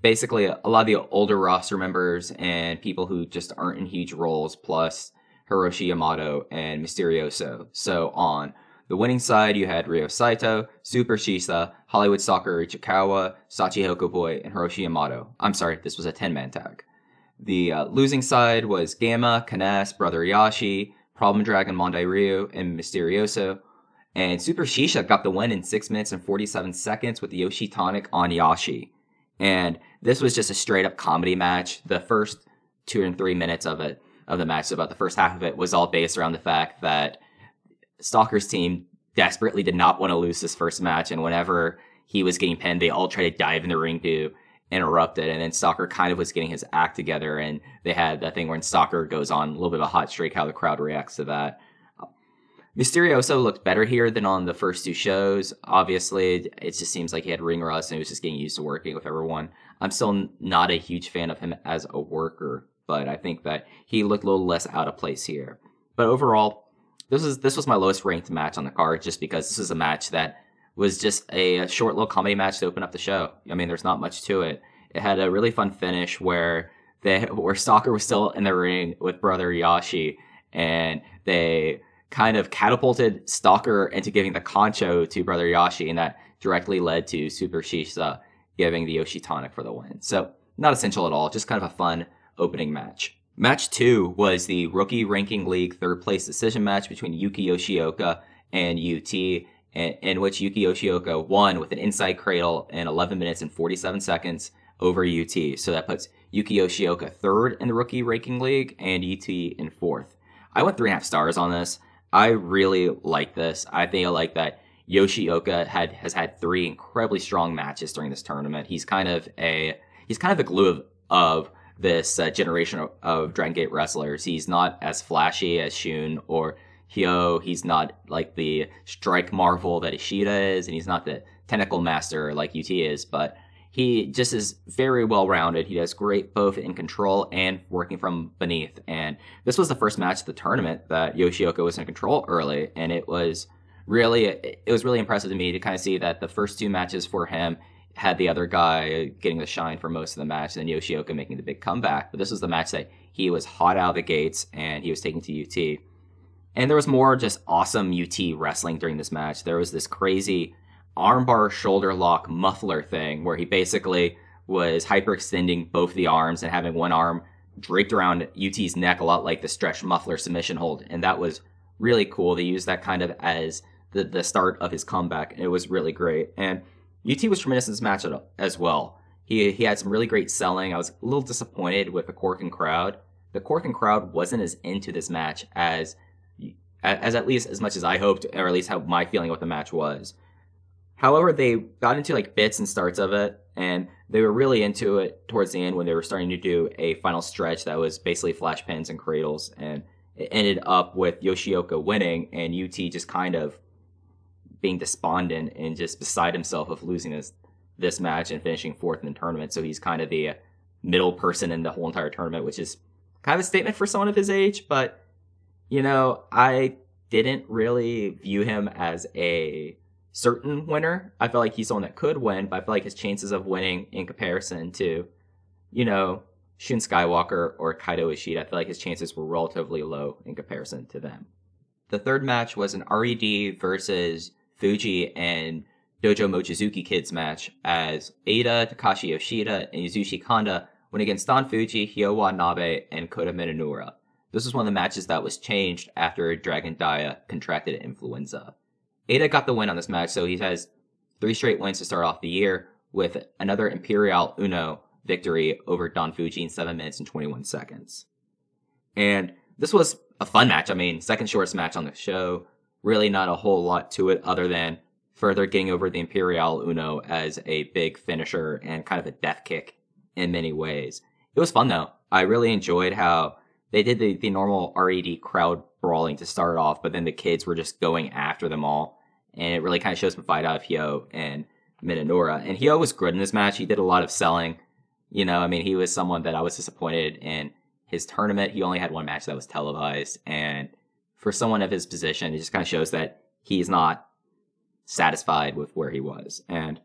basically a, lot of the older roster members and people who just aren't in huge roles, plus Hiroshi Yamato and Mysterioso. So on the winning side, you had Ryo Saito, Super Shisa, Hollywood Stalker Ichikawa, Sachi Boy, and Hiroshi Yamato. I'm sorry, this was a 10 man tag. The uh, losing side was Gamma, K-ness, Brother Yashi, Problem Dragon Mondai Ryu, and Mysterioso. And Super Shisa got the win in 6 minutes and 47 seconds with the Yoshi Tonic on Yashi. And this was just a straight up comedy match. The first two and three minutes of it, of the match, so about the first half of it, was all based around the fact that Stalker's team desperately did not want to lose this first match, and whenever he was getting pinned, they all tried to dive in the ring to interrupt it. And then Stalker kind of was getting his act together, and they had that thing when Stalker goes on a little bit of a hot streak, how the crowd reacts to that. Mysterioso looked better here than on the first two shows. Obviously, it just seems like he had ring rust and he was just getting used to working with everyone. I'm still not a huge fan of him as a worker, but I think that he looked a little less out of place here. But overall, this is this was my lowest ranked match on the card just because this is a match that was just a short little comedy match to open up the show. I mean, there's not much to it. It had a really fun finish where they *laughs* where Stalker was still in the ring with brother Yashi and they kind of catapulted Stalker into giving the concho to brother Yashi and that directly led to Super Shisa giving the Yoshi tonic for the win. So not essential at all, just kind of a fun opening match. Match two was the Rookie Ranking League third place decision match between Yuki Yoshioka and UT, in, which Yuki Yoshioka won with an inside cradle in 11 minutes and 47 seconds over UT. So that puts Yuki Yoshioka third in the Rookie Ranking League and UT in fourth. I went three and a half stars on this. I really like this. I think I like that Yoshioka had has had three incredibly strong matches during this tournament. He's kind of a he's kind of the glue of, of this uh, generation of, of Dragon Gate wrestlers. He's not as flashy as Shun or Hyo. He's not like the strike marvel that Ishida is, and he's not the tentacle master like UT is, but he just is very well rounded. He does great both in control and working from beneath. And this was the first match of the tournament that Yoshioka was in control early, and it was really it was really impressive to me to kind of see that the first two matches for him had the other guy getting the shine for most of the match, and then Yoshioka making the big comeback. But this was the match that he was hot out of the gates and he was taking to UT. And there was more just awesome UT wrestling during this match. There was this crazy armbar shoulder lock muffler thing where he basically was hyperextending both the arms and having one arm draped around UT's neck a lot like the stretch muffler submission hold. And that was really cool. They used that kind of as the, the start of his comeback. And it was really great. And UT was tremendous in this match as well. He, he had some really great selling. I was a little disappointed with the Korakuen crowd. The Korakuen crowd wasn't as into this match as as at least as much as I hoped, or at least how my feeling what the match was. However, they got into like bits and starts of it, and they were really into it towards the end when they were starting to do a final stretch that was basically flash pins and cradles, and it ended up with Yoshioka winning and UT just kind of being despondent and just beside himself of losing this this match and finishing fourth in the tournament. So he's kind of the middle person in the whole entire tournament, which is kind of a statement for someone of his age, but you know, I didn't really view him as a certain winner. I feel like he's someone that could win, but I feel like his chances of winning in comparison to, you know, Shun Skywalker or Kaito Ishida, I feel like his chances were relatively low in comparison to them. The third match was an RED versus Fuji and Dojo Mochizuki Kids match as Eita, Takashi Yoshida, and Yasushi Kanda went against Don Fuji, Hyo Nabe, and Kota Minoura. This was one of the matches that was changed after Dragon Dia contracted influenza. Eita got the win on this match, so he has three straight wins to start off the year with another Imperial Uno victory over Don Fuji in 7 minutes and 21 seconds. And this was a fun match. I mean, second shortest match on the show. Really not a whole lot to it other than further getting over the Imperial Uno as a big finisher and kind of a death kick in many ways. It was fun though. I really enjoyed how they did the, the normal RED crowd brawling to start off, but then the kids were just going after them all. And it really kind of shows some fight out of Hyo and Minoura. And Hyo was good in this match. He did a lot of selling. You know, I mean, he was someone that I was disappointed in his tournament. He only had one match that was televised. And for someone of his position, it just kind of shows that he's not satisfied with where he was. And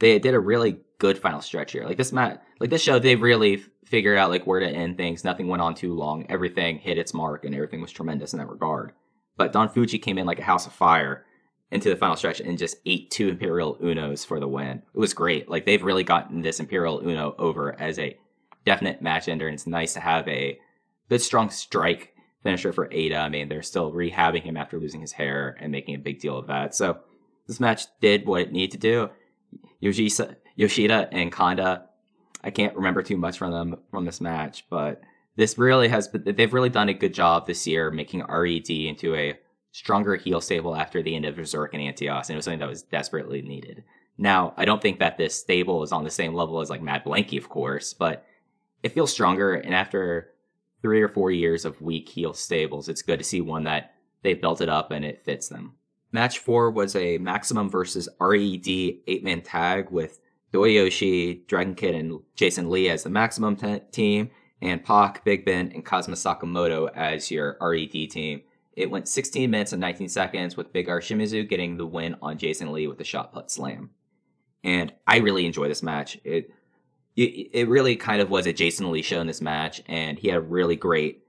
they did a really good final stretch here. Like this match, like this show, they really figured out like where to end things. Nothing went on too long. Everything hit its mark, and everything was tremendous in that regard. But Don Fuji came in like a house of fire into the final stretch and just ate two Imperial Unos for the win. It was great. Like they've really gotten this Imperial Uno over as a definite match ender, and it's nice to have a good strong strike finisher for Eita. I mean, they're still rehabbing him after losing his hair and making a big deal of that. So this match did what it needed to do. Yoshisa, Yoshida and Kanda, I can't remember too much from them from this match, but this really has they've really done a good job this year making RED into a stronger heel stable after the end of Berserk and Antios, and it was something that was desperately needed. Now, I don't think that this stable is on the same level as like Mad Blankey, of course, but it feels stronger. And after three or four years of weak heel stables, it's good to see one that they've built it up and it fits them. Match four was a Maximum versus RED eight man tag with Doyoshi, Dragon Kid, and Jason Lee as the Maximum t- team, and Pac, Big Ben, and Kazuma Sakamoto as your RED team. It went 16 minutes and 19 seconds with Big R Shimizu getting the win on Jason Lee with a shot put slam. And I really enjoy this match. It, it really kind of was a Jason show in this match, and he had a really great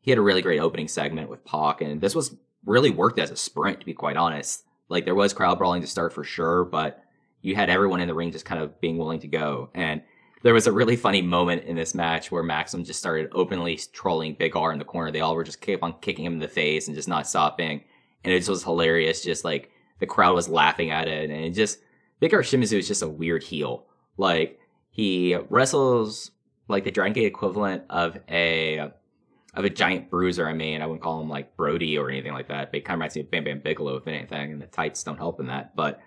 he had a really great opening segment with Pac, and this was really worked as a sprint to be quite honest. Like there was crowd brawling to start for sure, but you had everyone in the ring just kind of being willing to go. And there was a really funny moment in this match where Maxim just started openly trolling Big R in the corner. They all were just kept on kicking him in the face and just not stopping. And it just was hilarious. Just like the crowd was laughing at it. And it just, Big R Shimizu is just a weird heel. Like he wrestles like the Dragon Gate equivalent of a, of a giant bruiser. I mean, I wouldn't call him like Brody or anything like that. But it kind of reminds me of Bam Bam Bigelow, if anything. And the tights don't help in that. But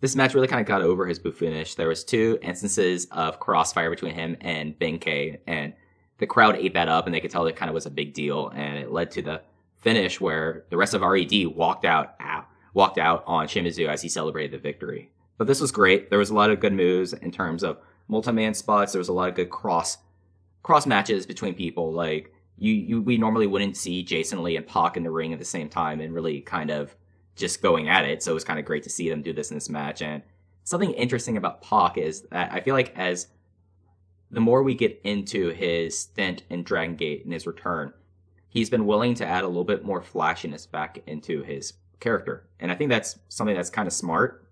this match really kind of got over his buffoonish. There was two instances of crossfire between him and Ben-K, and the crowd ate that up, and they could tell it kind of was a big deal, and it led to the finish where the rest of RED walked out, out walked out on Shimizu as he celebrated the victory. But this was great. There was a lot of good moves in terms of multi-man spots. There was a lot of good cross cross matches between people. Like you, you we normally wouldn't see Jason Lee and Pac in the ring at the same time and really kind of just going at it. So it was kind of great to see them do this in this match. And something interesting about Pac is that I feel like as the more we get into his stint in Dragon Gate and his return, he's been willing to add a little bit more flashiness back into his character. And I think that's something that's kind of smart.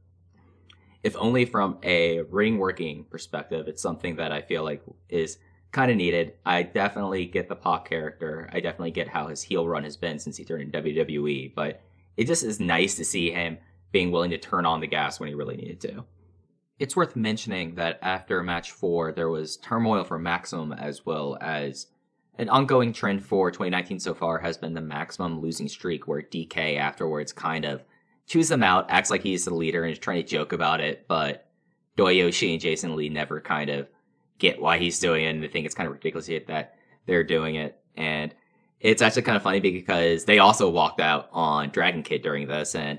If only from a ring working perspective, it's something that I feel like is kind of needed. I definitely get the Pac character. I definitely get how his heel run has been since he turned in WWE, but it just is nice to see him being willing to turn on the gas when he really needed to. It's worth mentioning that after match four, there was turmoil for Maximum as well as an ongoing trend for 2019 so far has been the Maximum losing streak, where DK afterwards kind of chews them out, acts like he's the leader, and is trying to joke about it, but Doyoshi and Jason Lee never kind of get why he's doing it, and they think it's kind of ridiculous that they're doing it. And it's actually kind of funny because they also walked out on Dragon Kid during this, and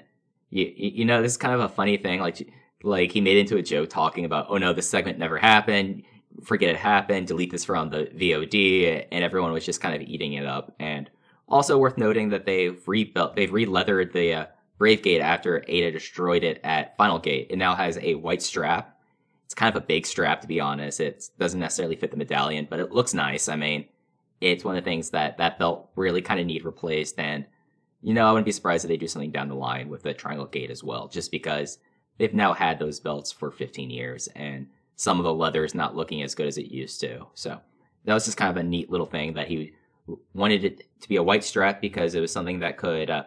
you you know this is kind of a funny thing. Like like he made into a joke talking about, oh no, this segment never happened. Forget it happened. Delete this from the VOD, and everyone was just kind of eating it up. And also worth noting that they've rebuilt, they've re-leathered the uh, Brave Gate after Eita destroyed it at Final Gate. It now has a white strap. It's kind of a big strap, to be honest. It doesn't necessarily fit the medallion, but it looks nice. I mean, it's one of the things that that belt really kind of need replaced. And you know, I wouldn't be surprised if they do something down the line with the Triangle Gate as well, just because they've now had those belts for 15 years and some of the leather is not looking as good as it used to. So that was just kind of a neat little thing that he wanted it to be a white strap because it was something that could uh,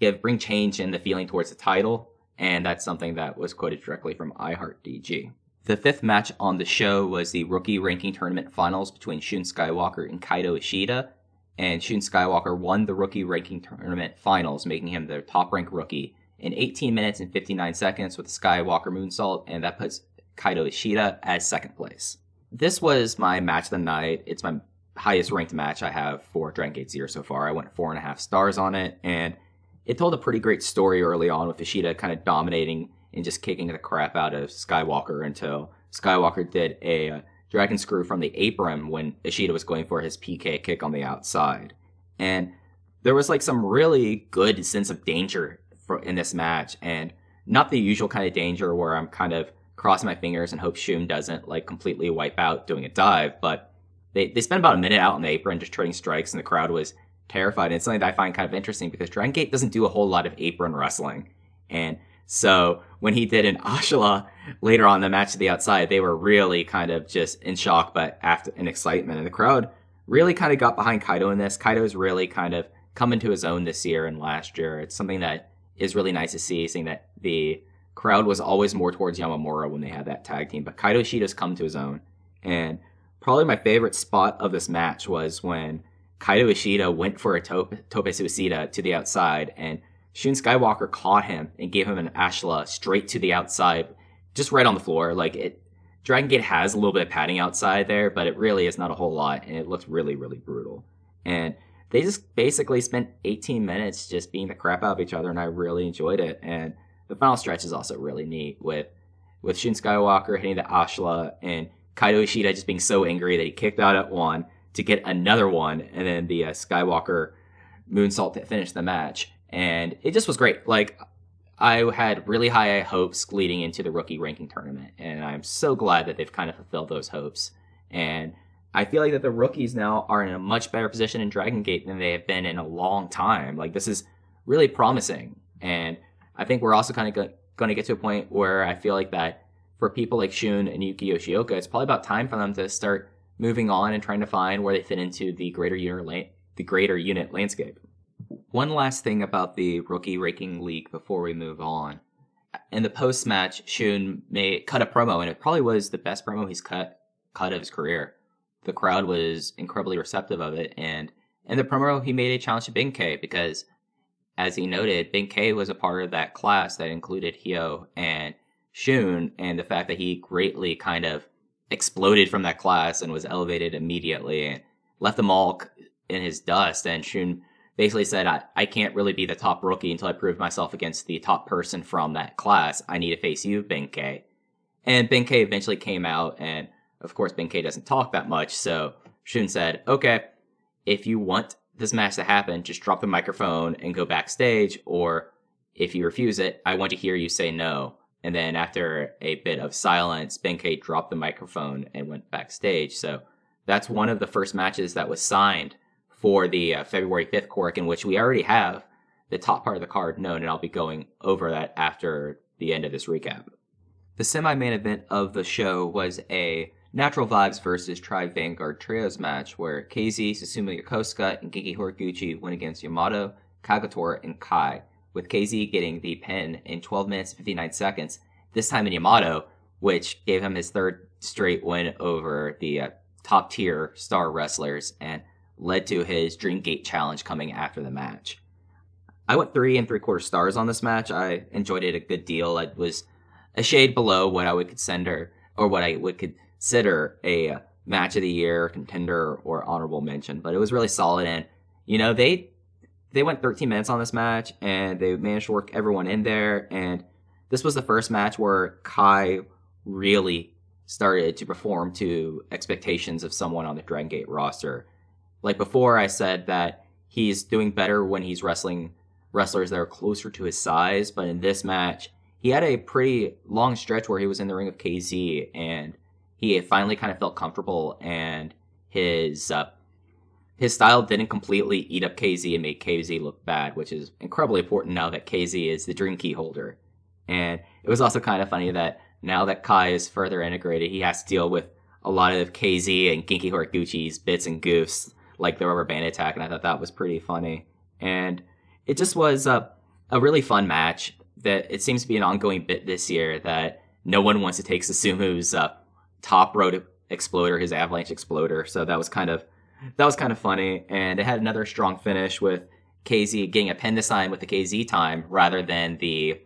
give bring change in the feeling towards the title, and that's something that was quoted directly from iHeartDG. The fifth match on the show was the rookie ranking tournament finals between Shun Skywalker and Kaito Ishida, and Shun Skywalker won the rookie ranking tournament finals, making him the top ranked rookie in 18 minutes and 59 seconds with a Skywalker moonsault, and that puts Kaito Ishida as second place. This was my match of the night. It's my highest ranked match I have for Dragon Gate Zero so far. I went four and a half stars on it, and it told a pretty great story early on with Ishida kind of dominating and just kicking the crap out of Skywalker until Skywalker did a uh, dragon screw from the apron when Ishida was going for his PK kick on the outside. And there was like some really good sense of danger for, in this match, and not the usual kind of danger where I'm kind of crossing my fingers and hope Shun doesn't like completely wipe out doing a dive, but they, they spent about a minute out on the apron just trading strikes, and the crowd was terrified. And it's something that I find kind of interesting because Dragon Gate doesn't do a whole lot of apron wrestling. And so when he did an *laughs* Ashla later on the match to the outside, they were really kind of just in shock, but after in excitement. And the crowd really kind of got behind Kaito in this. Kaito's really kind of come into his own this year and last year. It's something that is really nice to see, seeing that the crowd was always more towards Yamamura when they had that tag team. But Kaito Ishida's come to his own. And probably my favorite spot of this match was when Kaito Ishida went for a tope, tope suicida to the outside, and Shun Skywalker caught him and gave him an Ashla straight to the outside, just right on the floor. Like it, Dragon Gate has a little bit of padding outside there, but it really is not a whole lot, and it looks really, really brutal. And they just basically spent 18 minutes just beating the crap out of each other, and I really enjoyed it. And the final stretch is also really neat with with Shun Skywalker hitting the Ashla and Kaito Ishida just being so angry that he kicked out at one to get another one, and then the uh, Skywalker moonsault to finish the match. And it just was great. Like I had really high hopes leading into the rookie ranking tournament, and I'm so glad that they've kind of fulfilled those hopes. And I feel like that the rookies now are in a much better position in Dragon Gate than they have been in a long time. Like this is really promising, and I think we're also kind of going to get to a point where I feel like that for people like Shun and Yuki Yoshioka, it's probably about time for them to start moving on and trying to find where they fit into the greater unit la- the greater unit landscape. One last thing about the rookie raking league before we move on. In the post match, Shun may cut a promo, and it probably was the best promo he's cut cut of his career. The crowd was incredibly receptive of it, and in the promo, he made a challenge to Ben-K because, as he noted, Ben-K was a part of that class that included Hyo and Shun, and the fact that he greatly kind of exploded from that class and was elevated immediately left them all in his dust. And Shun basically said, I, I can't really be the top rookie until I prove myself against the top person from that class. I need to face you, Ben-K. And Ben-K eventually came out, and of course, Ben-K doesn't talk that much. So Shun said, okay, if you want this match to happen, just drop the microphone and go backstage, or if you refuse it, I want to hear you say no. And then after a bit of silence, Ben-K dropped the microphone and went backstage. So that's one of the first matches that was signed for the uh, February 5th Cork, in which we already have the top part of the card known, and I'll be going over that after the end of this recap. The semi main event of the show was a Natural Vibes versus Tribe Vanguard Trios match where KZ, Susumu Yokosuka, and Genki Horiguchi went against Yamato, Kagetora, and Kai, with KZ getting the pin in 12 minutes and 59 seconds, this time in Yamato, which gave him his third straight win over the uh, top tier star wrestlers and led to his Dreamgate challenge coming after the match. I went three and three quarter stars on this match. I enjoyed it a good deal. It was a shade below what I would consider or what I would consider a match of the year contender or honorable mention, but it was really solid. And you know they they went 13 minutes on this match and they managed to work everyone in there. And this was the first match where Kai really started to perform to expectations of someone on the Dragon Gate roster. Like before, I said that he's doing better when he's wrestling wrestlers that are closer to his size, but in this match, he had a pretty long stretch where he was in the ring of KZ and he finally kind of felt comfortable and his uh, his style didn't completely eat up KZ and make KZ look bad, which is incredibly important now that KZ is the dream key holder. And it was also kind of funny that now that Kai is further integrated, he has to deal with a lot of KZ and Genki Horiguchi's bits and goofs, like the rubber band attack, and I thought that was pretty funny. And it just was a, a really fun match that it seems to be an ongoing bit this year that no one wants to take Susumu's uh, top road exploder, his avalanche exploder. So that was kind of that was kind of funny, and it had another strong finish with KZ getting a pin to sign with the KZ time rather than the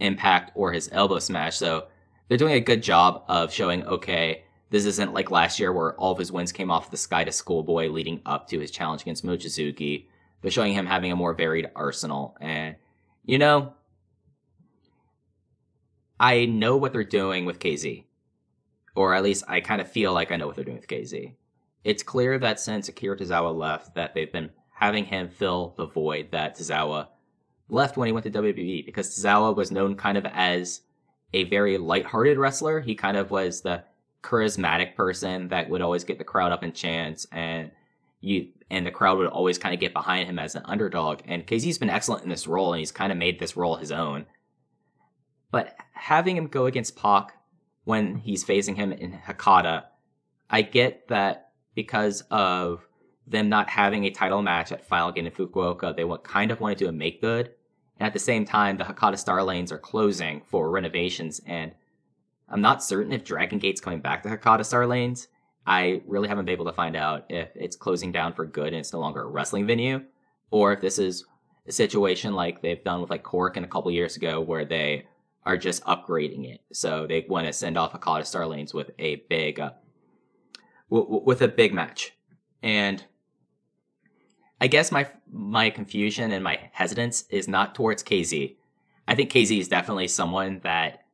impact or his elbow smash. So they're doing a good job of showing, okay, this isn't like last year where all of his wins came off the Sky to Schoolboy leading up to his challenge against Mochizuki. They're showing him having a more varied arsenal. And, you know, I know what they're doing with KZ. Or at least I kind of feel like I know what they're doing with KZ. It's clear that since Akira Tozawa left, that they've been having him fill the void that Tozawa left when he went to WWE because Tozawa was known kind of as a very light-hearted wrestler. He kind of was the charismatic person that would always get the crowd up in chants and you and the crowd would always kind of get behind him as an underdog. And KZ's been excellent in this role and he's kind of made this role his own. But having him go against Pac when he's facing him in Hakata, I get that because of them not having a title match at Final Gate in Fukuoka, they kind of want to do a make good. And at the same time, the Hakata Star lanes are closing for renovations, and I'm not certain if Dragon Gate's coming back to Hakata Star lanes. I really haven't been able to find out if it's closing down for good and it's no longer a wrestling venue, or if this is a situation like they've done with like Cork and a couple years ago where they are just upgrading it. So they want to send off Hakata Star lanes with a big, uh, w- with a big match, and I guess my my confusion and my hesitance is not towards KZ. I think KZ is definitely someone that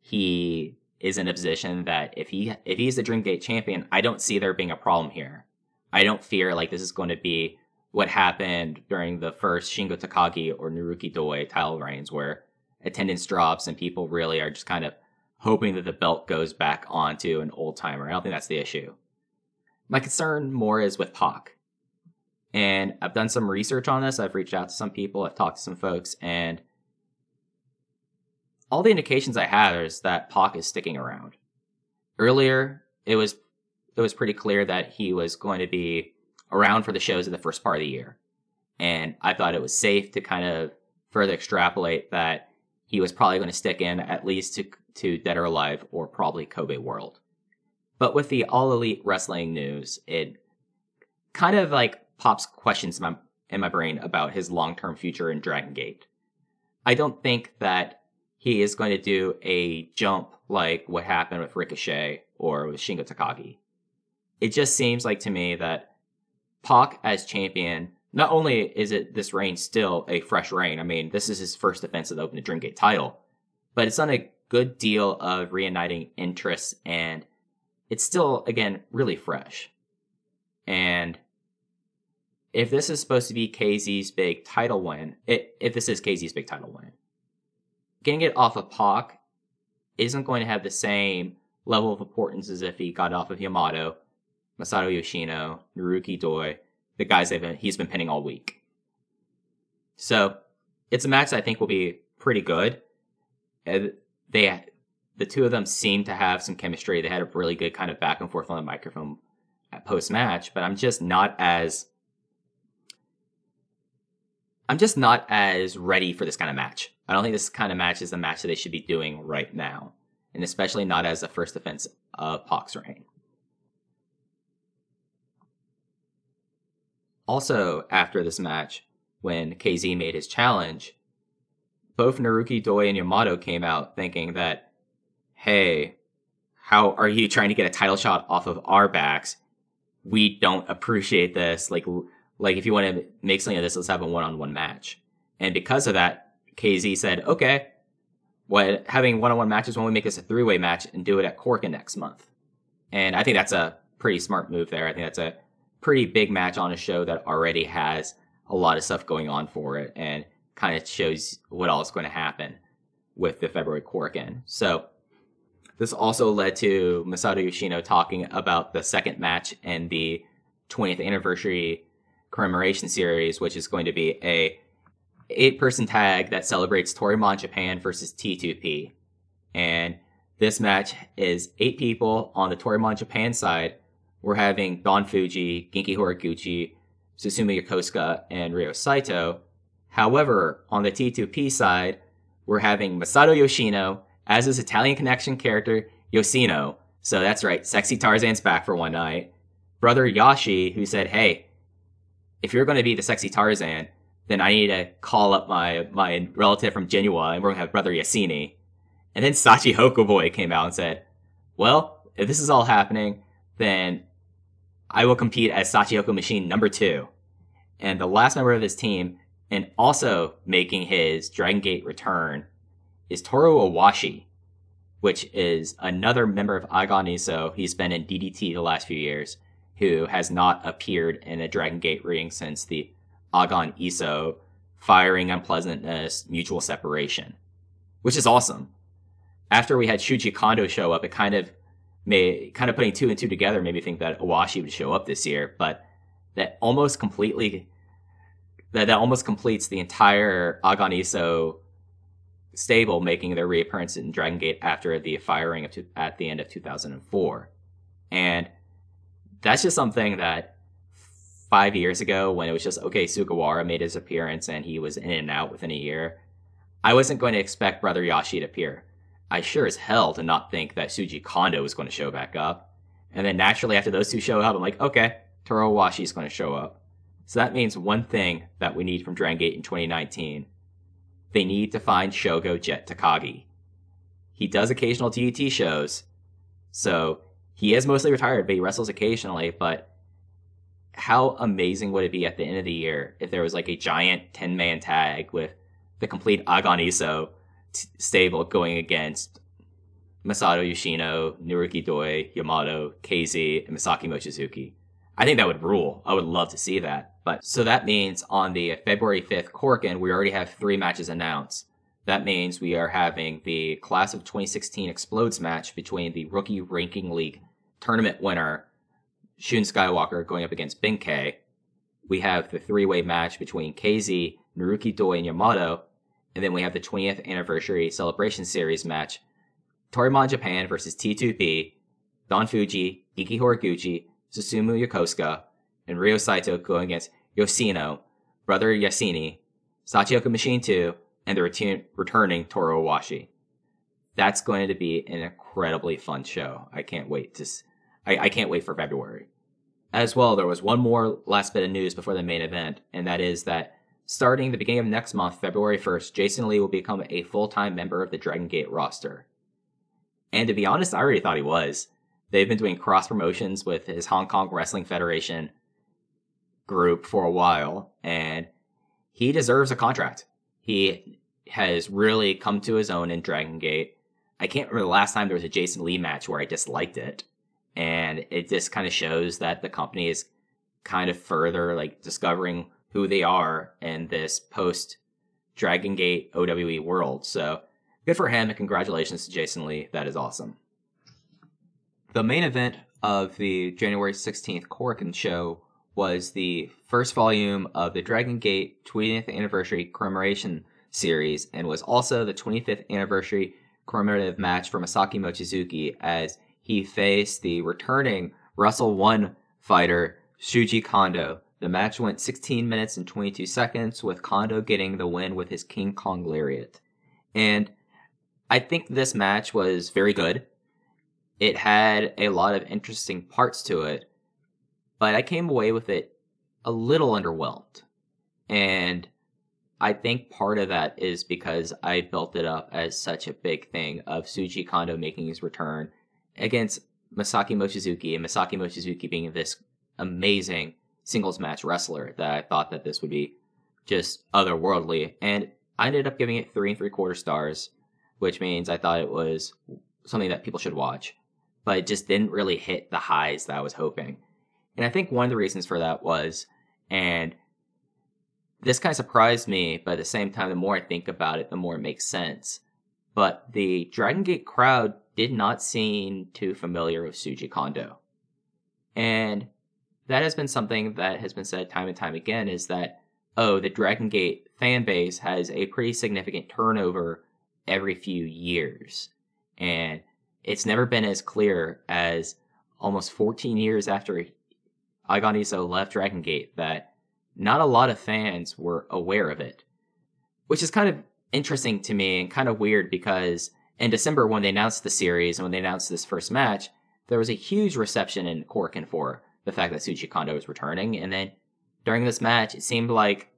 he is in a position that if he if he's the Dreamgate champion, I don't see there being a problem here. I don't fear like this is going to be what happened during the first Shingo Takagi or Naruki Doi title reigns, where attendance drops and people really are just kind of hoping that the belt goes back onto an old timer. I don't think that's the issue. My concern more is with Pac. And I've done some research on this. I've reached out to some people, I've talked to some folks, and all the indications I have is that Pac is sticking around. Earlier, it was it was pretty clear that he was going to be around for the shows in the first part of the year. And I thought it was safe to kind of further extrapolate that he was probably going to stick in at least to, to Dead or Alive or probably Kobe World. But with the All Elite Wrestling news, it kind of like pops questions in my, in my brain about his long term future in Dragon Gate. I don't think that he is going to do a jump like what happened with Ricochet or with Shingo Takagi. It just seems like to me that Pac as champion, not only is it this reign still a fresh reign, I mean, this is his first defense of the Open Dreamgate title, but it's done a good deal of reuniting interests and it's still, again, really fresh. And if this is supposed to be KZ's big title win, it, if this is KZ's big title win, getting it off of Pac isn't going to have the same level of importance as if he got off of Yamato, Masato Yoshino, Naruki Doi, the guys been, he's been pinning all week. So it's a match I think will be pretty good. And they, the two of them seem to have some chemistry. They had a really good kind of back and forth on the microphone at post match, but I'm just not as I'm just not as ready for this kind of match. I don't think this kind of match is the match that they should be doing right now, and especially not as the first defense of Pac's reign. Also, after this match, when KZ made his challenge, both Naruki Doi and Yamato came out thinking that, hey, how are you trying to get a title shot off of our backs? We don't appreciate this. Like, like if you want to make something of this, let's have a one-on-one match. And because of that, KZ said, okay, what having one-on-one matches when we make this a three-way match and do it at Korakuen next month. And I think that's a pretty smart move there. I think that's a pretty big match on a show that already has a lot of stuff going on for it and kind of shows what all is going to happen with the February Korakuen. So this also led to Masato Yoshino talking about the second match in the 20th anniversary commemoration series, which is going to be a eight person tag that celebrates Toryumon Japan versus T2P. And this match is eight people on the Toryumon Japan side. We're having Don Fuji, Genki Horiguchi, Susumu Yokosuka, and Ryo Saito. However, on the T2P side, we're having Masato Yoshino as his Italian connection character, Yosino. So that's right, Sexy Tarzan's back for one night. Brother Yashi, who said, hey, if you're going to be the sexy Tarzan, then I need to call up my my relative from Genoa, and we're gonna have Brother Yasini. And then Sachi Boy came out and said, "Well, if this is all happening, then I will compete as Shachihoko Machine number two. And the last member of his team, and also making his Dragon Gate return, is Toru Owashi, which is another member of Aagan Iisou. He's been in DDT the last few years who has not appeared in a Dragon Gate ring since the Aagan Iisou firing unpleasantness mutual separation, which is awesome. After we had Shuji Kondo show up, it kind of made kind of putting two and two together made me think that Owashi would show up this year, but that almost completely that, that almost completes the entire Aagan Iisou stable making their reappearance in Dragon Gate after the firing two, at the end of 2004. And that's just something that five years ago, when it was just okay, Sugawara made his appearance and he was in and out within a year, I wasn't going to expect Brother Yashi to appear. I sure as hell did not think that Shuji Kondo was going to show back up. And then naturally, after those two show up, I'm like, okay, Toru Owashi is going to show up. So that means one thing that we need from Dragon Gate in 2019. They need to find Shogo Jet Takagi. He does occasional DDT shows, so he is mostly retired, but he wrestles occasionally. But how amazing would it be at the end of the year if there was like a giant 10 man tag with the complete Aagan Iisou t- stable going against Masato Yoshino, Naruki Doi, Yamato, KZ, and Masaaki Mochizuki? I think that would rule. I would love to see that. But so that means on the February 5th Korakuen, we already have three matches announced. That means we are having the class of 2016 Explodes match between the Rookie Ranking League tournament winner Shun Skywalker going up against Ben-K. We have the three-way match between KZ, Naruki Doi, and Yamato, and then we have the 20th anniversary celebration series match, Toryumon Japan versus T2P, Don Fuji, Genki Horiguchi, Susumu Yokosuka, and Ryo Saito going against Yoshino, Brother Yasini, Shachihoko Machine 2, and the return- returning Toru Owashi. That's going to be an incredibly fun show. I can't wait to I, I can't wait for February. As well, there was one more last bit of news before the main event, and that is that starting the beginning of next month, February 1st, Jason Lee will become a full time member of the Dragon Gate roster. And to be honest, I already thought he was. They've been doing cross promotions with his Hong Kong Wrestling Federation group for a while, and he deserves a contract. He has really come to his own in Dragon Gate. I can't remember the last time there was a Jason Lee match where I disliked it and it just kind of shows that the company is kind of further like discovering who they are in this post Dragon Gate OWE world. So good for him and congratulations to Jason Lee. That is awesome. The main event of the January 16th Korakuen show was the first volume of the Dragon Gate 20th anniversary commemoration series and was also the 25th anniversary commemorative match for Masaaki Mochizuki as he faced the returning Wrestle 1 fighter Shuji Kondo. The match went 16 minutes and 22 seconds with Kondo getting the win with his King Kong Lariat. And I think this match was very good. It had a lot of interesting parts to it, but I came away with it a little underwhelmed. And I think part of that is because I built it up as such a big thing of Shuji Kondo making his return against Masaaki Mochizuki and Masaaki Mochizuki being this amazing singles match wrestler that I thought that this would be just otherworldly. And I ended up giving it three and three quarter stars which means I thought it was something that people should watch, but it just didn't really hit the highs that I was hoping. And I think one of the reasons for that was, and this kind of surprised me, but at the same time, the more I think about it, the more it makes sense. But the Dragon Gate crowd did not seem too familiar with Shuji Kondo. And that has been something that has been said time and time again is that, oh, the Dragon Gate fan base has a pretty significant turnover every few years. And it's never been as clear as almost 14 years after Aagan Iisou left Dragon Gate that not a lot of fans were aware of it. Which is kind of interesting to me and kind of weird because in December when they announced the series and when they announced this first match, there was a huge reception in Korakuen for the fact that Shuji Kondo was returning. And then during this match, it seemed like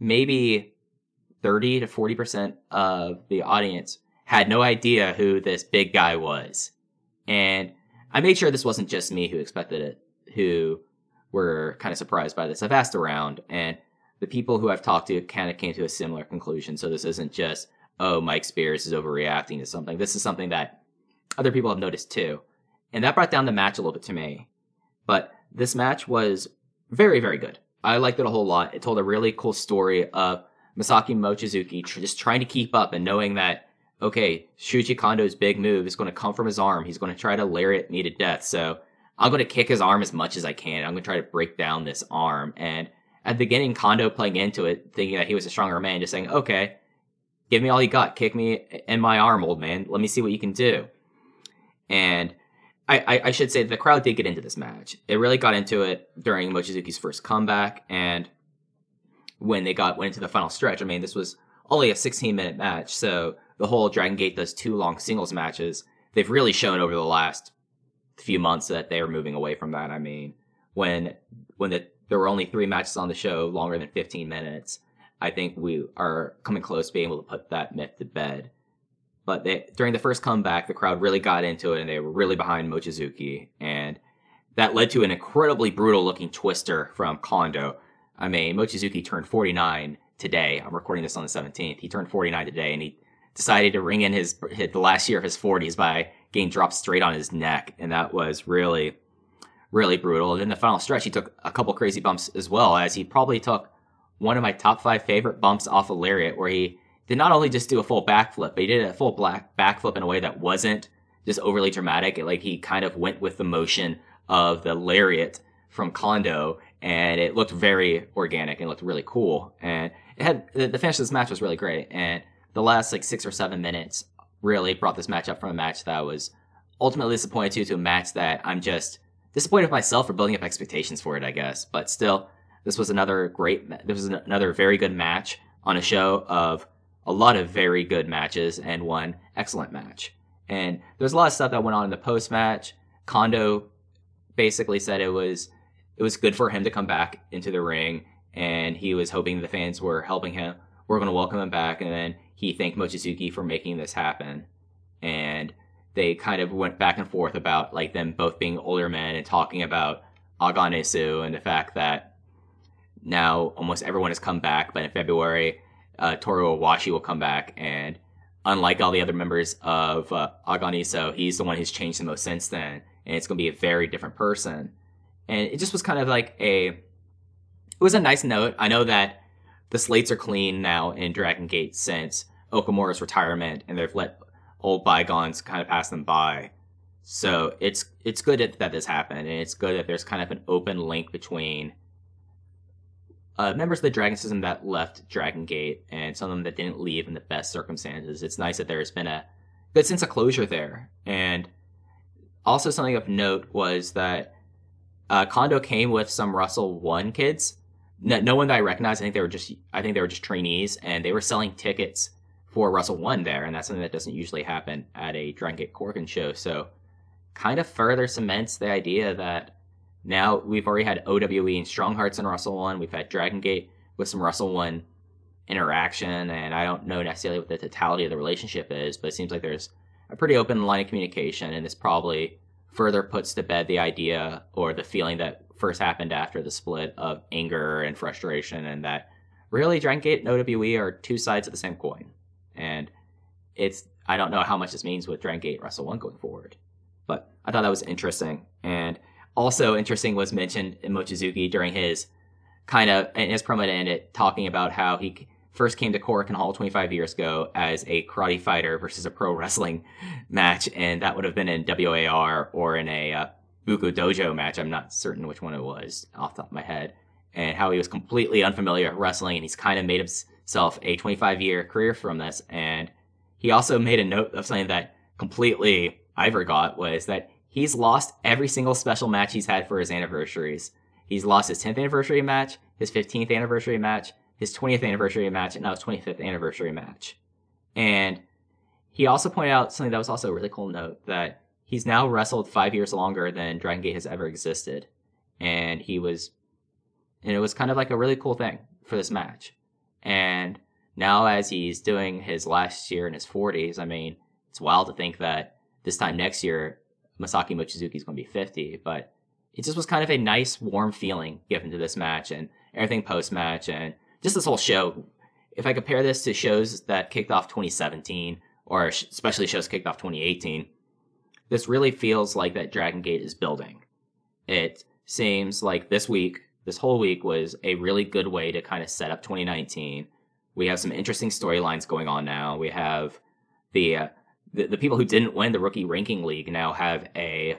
maybe 30 to 40% of the audience had no idea who this big guy was. And I made sure this wasn't just me who expected it, who were kind of surprised by this. I've asked around, and the people who I've talked to kind of came to a similar conclusion. So this isn't just, oh, Mike Spears is overreacting to something. This is something that other people have noticed too. And that brought down the match a little bit to me. But this match was very, very good. I liked it a whole lot. It told a really cool story of Masaaki Mochizuki tr- just trying to keep up and knowing that okay, Shuji Kondo's big move is going to come from his arm. He's going to try to lariat me to death. So I'm going to kick his arm as much as I can. I'm going to try to break down this arm. And at the beginning, Kondo playing into it, thinking that he was a stronger man, just saying, okay, give me all you got. Kick me in my arm, old man. Let me see what you can do. And I, I, I should say the crowd did get into this match. It really got into it during Mochizuki's first comeback. And when they got went into the final stretch. I mean, this was only a 16 minute match, so the whole Dragon Gate does two long singles matches. They've really shown over the last few months that they are moving away from that. I mean, when when the, there were only three matches on the show longer than 15 minutes, I think we are coming close to being able to put that myth to bed. But they, during the first comeback, the crowd really got into it and they were really behind Mochizuki. And that led to an incredibly brutal looking twister from Kondo I mean, Mochizuki turned 49 today. I'm recording this on the 17th. He turned 49 today, and he decided to ring in his hit the last year of his 40s by getting dropped straight on his neck, and that was really, really brutal. And in the final stretch, he took a couple crazy bumps as well, as he probably took one of my top five favorite bumps off of Lariat, where he did not only just do a full backflip, but he did a full black backflip in a way that wasn't just overly dramatic. Like he kind of went with the motion of the Lariat from Kondo and it looked very organic and looked really cool. And it had the, the finish of this match was really great, and the last like six or seven minutes really brought this match up from a match that I was ultimately disappointed to to a match that I'm just disappointed with myself for building up expectations for it, I guess. But still, this was another great. This was another very good match on a show of a lot of very good matches and one excellent match. And there's a lot of stuff that went on in the post match. Kondo basically said it was it was good for him to come back into the ring, and he was hoping the fans were helping him. We're going to welcome him back, and then he thanked Mochizuki for making this happen. And they kind of went back and forth about like them both being older men and talking about Aagan Iisou and the fact that now almost everyone has come back, but in February, uh, Toru Owashi will come back, and unlike all the other members of uh, Aagan Iisou, he's the one who's changed the most since then, and it's going to be a very different person and it just was kind of like a it was a nice note. I know that the slates are clean now in Dragon Gate since Okamura's retirement and they've let old bygones kind of pass them by. So it's it's good that, that this happened, and it's good that there's kind of an open link between uh, members of the Dragon System that left Dragon Gate and some of them that didn't leave in the best circumstances. It's nice that there's been a good sense of closure there. And also something of note was that uh, Kondo came with some Wrestle 1 kids. No, no one that I recognized. I think they were just I think they were just trainees, and they were selling tickets for Wrestle 1 there, and that's something that doesn't usually happen at a Dragon Gate Korakuen show. So, kind of further cements the idea that now we've already had OWE and Strong Hearts and Wrestle 1. We've had Dragon Gate with some Wrestle 1 interaction, and I don't know necessarily what the totality of the relationship is, but it seems like there's a pretty open line of communication, and this probably further puts to bed the idea or the feeling that first happened after the split of anger and frustration, and that really Dragon Gate and OWE are two sides of the same coin. And it's I don't know how much this means with Dragon Gate Wrestle 1 going forward, but I thought that was interesting. And also interesting was mentioned in Mochizuki during his kind of in his promo to end it, talking about how he first came to Korakuen Hall 25 years ago as a karate fighter versus a pro wrestling *laughs* match, and that would have been in WAR or in a uh, Buku Dojo match. I'm not certain which one it was off the top of my head. And how he was completely unfamiliar with wrestling, and he's kind of made himself a 25 year career from this. And he also made a note of something that completely I forgot was that he's lost every single special match he's had for his anniversaries. He's lost his 10th anniversary match, his 15th anniversary match, his 20th anniversary match, and now his 25th anniversary match. And he also pointed out something that was also a really cool note that he's now wrestled five years longer than Dragon Gate has ever existed. And he was, and it was kind of like a really cool thing for this match. And now, as he's doing his last year in his 40s, I mean, it's wild to think that this time next year, Masaaki Mochizuki is going to be 50, but it just was kind of a nice, warm feeling given to this match and everything post match and just this whole show. If I compare this to shows that kicked off 2017 or especially shows kicked off 2018, this really feels like that Dragon Gate is building. It seems like this week, this whole week was a really good way to kind of set up 2019. We have some interesting storylines going on now. We have the, uh, the the people who didn't win the rookie ranking league now have a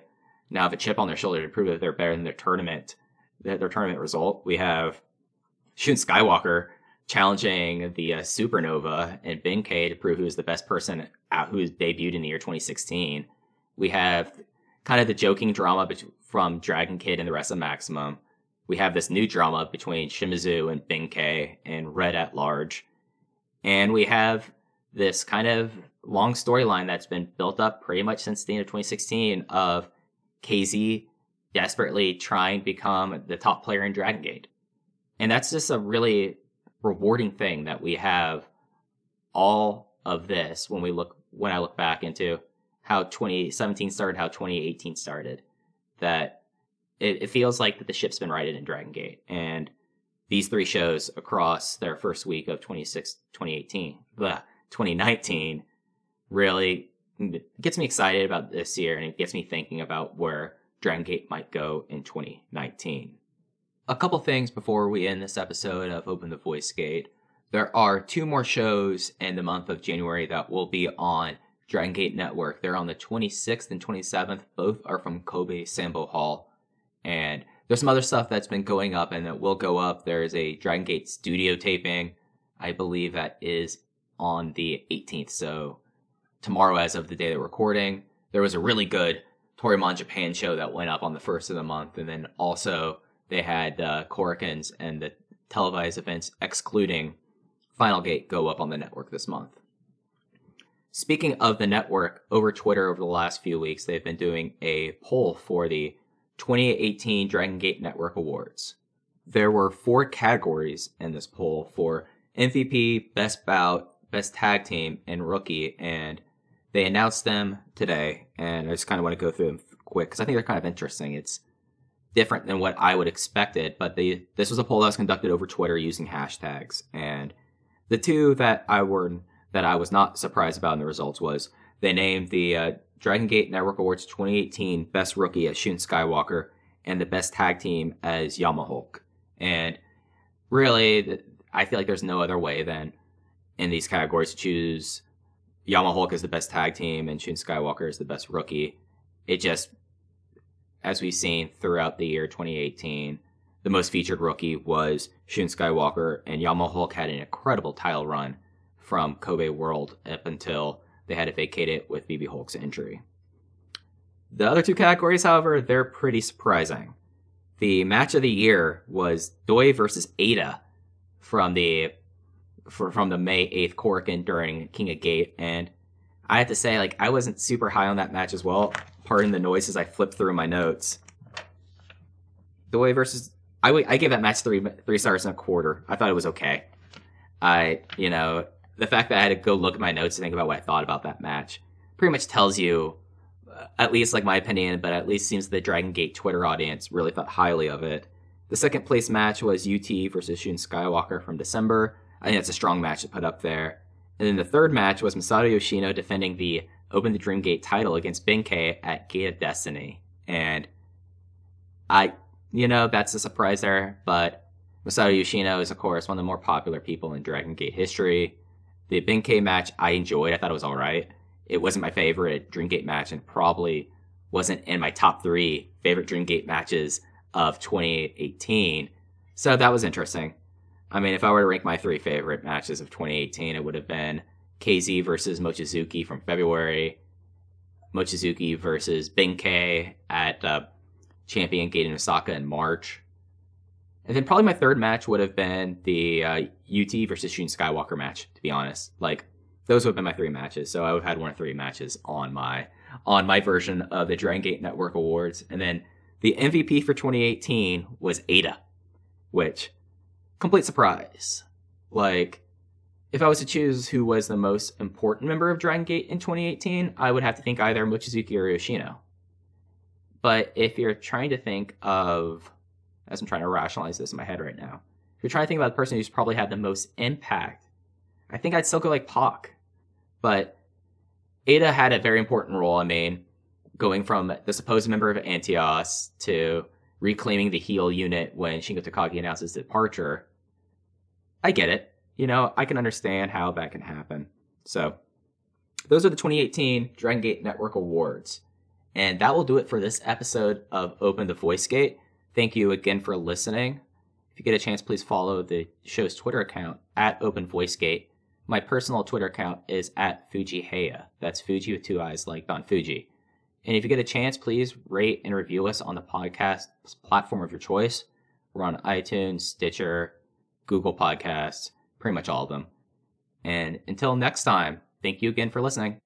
now have a chip on their shoulder to prove that they're better than their tournament their, their tournament result. We have Shun Skywalker challenging the uh, Supernova and Ben-K to prove who is the best person out who is debuted in the year 2016. We have kind of the joking drama from Dragon Kid and the rest of Maximum. We have this new drama between Shimizu and Ben-K and Red at Large. And we have this kind of long storyline that's been built up pretty much since the end of 2016 of KZ desperately trying to become the top player in Dragon Gate. And that's just a really rewarding thing that we have all of this when we look when I look back into how 2017 started, how 2018 started. That it, it feels like that the ship's been righted in Dragon Gate. And these three shows across their first week of 26, 2018, blah, 2019 really gets me excited about this year and it gets me thinking about where Dragon Gate might go in 2019. A couple things before we end this episode of Open the Voice Gate. There are two more shows in the month of January that will be on Dragon Gate Network. They're on the 26th and 27th. Both are from Kobe Sanbo Hall. And there's some other stuff that's been going up and that will go up. There is a Dragon Gate studio taping. I believe that is on the 18th. So tomorrow, as of the day that recording, there was a really good Toryumon Japan show that went up on the first of the month. And then also they had uh, Korakuens and the televised events excluding Final Gate go up on the network this month. Speaking of the network, over Twitter over the last few weeks, they've been doing a poll for the 2018 Dragon Gate Network Awards. There were four categories in this poll for MVP, Best Bout, Best Tag Team, and Rookie, and they announced them today. And I just kind of want to go through them quick because I think they're kind of interesting. It's different than what I would expect it, but they, this was a poll that was conducted over Twitter using hashtags, and the two that I were that I was not surprised about in the results was they named the uh, Dragon Gate Network Awards 2018 Best Rookie as Shun Skywalker and the Best Tag Team as Yama Hulk. And really, I feel like there's no other way than in these categories to choose Yama Hulk as the best tag team and Shun Skywalker as the best rookie. It just, as we've seen throughout the year 2018, the most featured rookie was Shun Skywalker, and Yama Hulk had an incredible title run from Kobe World up until they had to vacate it with BB Hulk's injury. The other two categories, however, they're pretty surprising. The match of the year was Doi versus Eita from the for, from the May 8th Korakuen during King of Gate, and I have to say, like, I wasn't super high on that match as well. Pardon the noise as I flip through my notes. Doi versus I, I gave that match three three stars and a quarter. I thought it was okay. I you know the fact that I had to go look at my notes to think about what I thought about that match pretty much tells you uh, at least like my opinion, but at least seems the Dragon Gate Twitter audience really thought highly of it. The second place match was UT versus Shun Skywalker from December. I think that's a strong match to put up there. And then the third match was Masato Yoshino defending the Open the Dream Gate title against Ben-K at Gate of Destiny. And I, you know, that's a surprise there, but Masato Yoshino is, of course, one of the more popular people in Dragon Gate history. The Ben-K match I enjoyed. I thought it was all right. It wasn't my favorite Dreamgate match and probably wasn't in my top three favorite Dreamgate matches of 2018. So that was interesting. I mean, if I were to rank my three favorite matches of 2018, it would have been KZ versus Mochizuki from February, Mochizuki versus Ben-K at uh, Champion Gate in Osaka in March. And then probably my third match would have been the uh, UT versus Shun Skywalker match, to be honest. Like, those would have been my three matches. So I would have had one of three matches on my on my version of the Dragon Gate Network Awards. And then the MVP for 2018 was Eita, which complete surprise. Like, if I was to choose who was the most important member of Dragon Gate in 2018, I would have to think either Mochizuki or Yoshino. But if you're trying to think of, as I'm trying to rationalize this in my head right now, if you're trying to think about the person who's probably had the most impact, I think I'd still go like Pac. But Eita had a very important role. I mean, going from the supposed member of Antios to reclaiming the heel unit when Shingo Takagi announces departure. I get it. You know, I can understand how that can happen. So, those are the 2018 Dragon Gate Network Awards. And that will do it for this episode of Open the Voice Gate. Thank you again for listening. If you get a chance, please follow the show's Twitter account at Open Voice Gate. My personal Twitter account is at Fuji Heya. That's Fuji with two eyes, like Don Fuji. And if you get a chance, please rate and review us on the podcast platform of your choice. We're on iTunes, Stitcher, Google Podcasts, pretty much all of them. And until next time, thank you again for listening.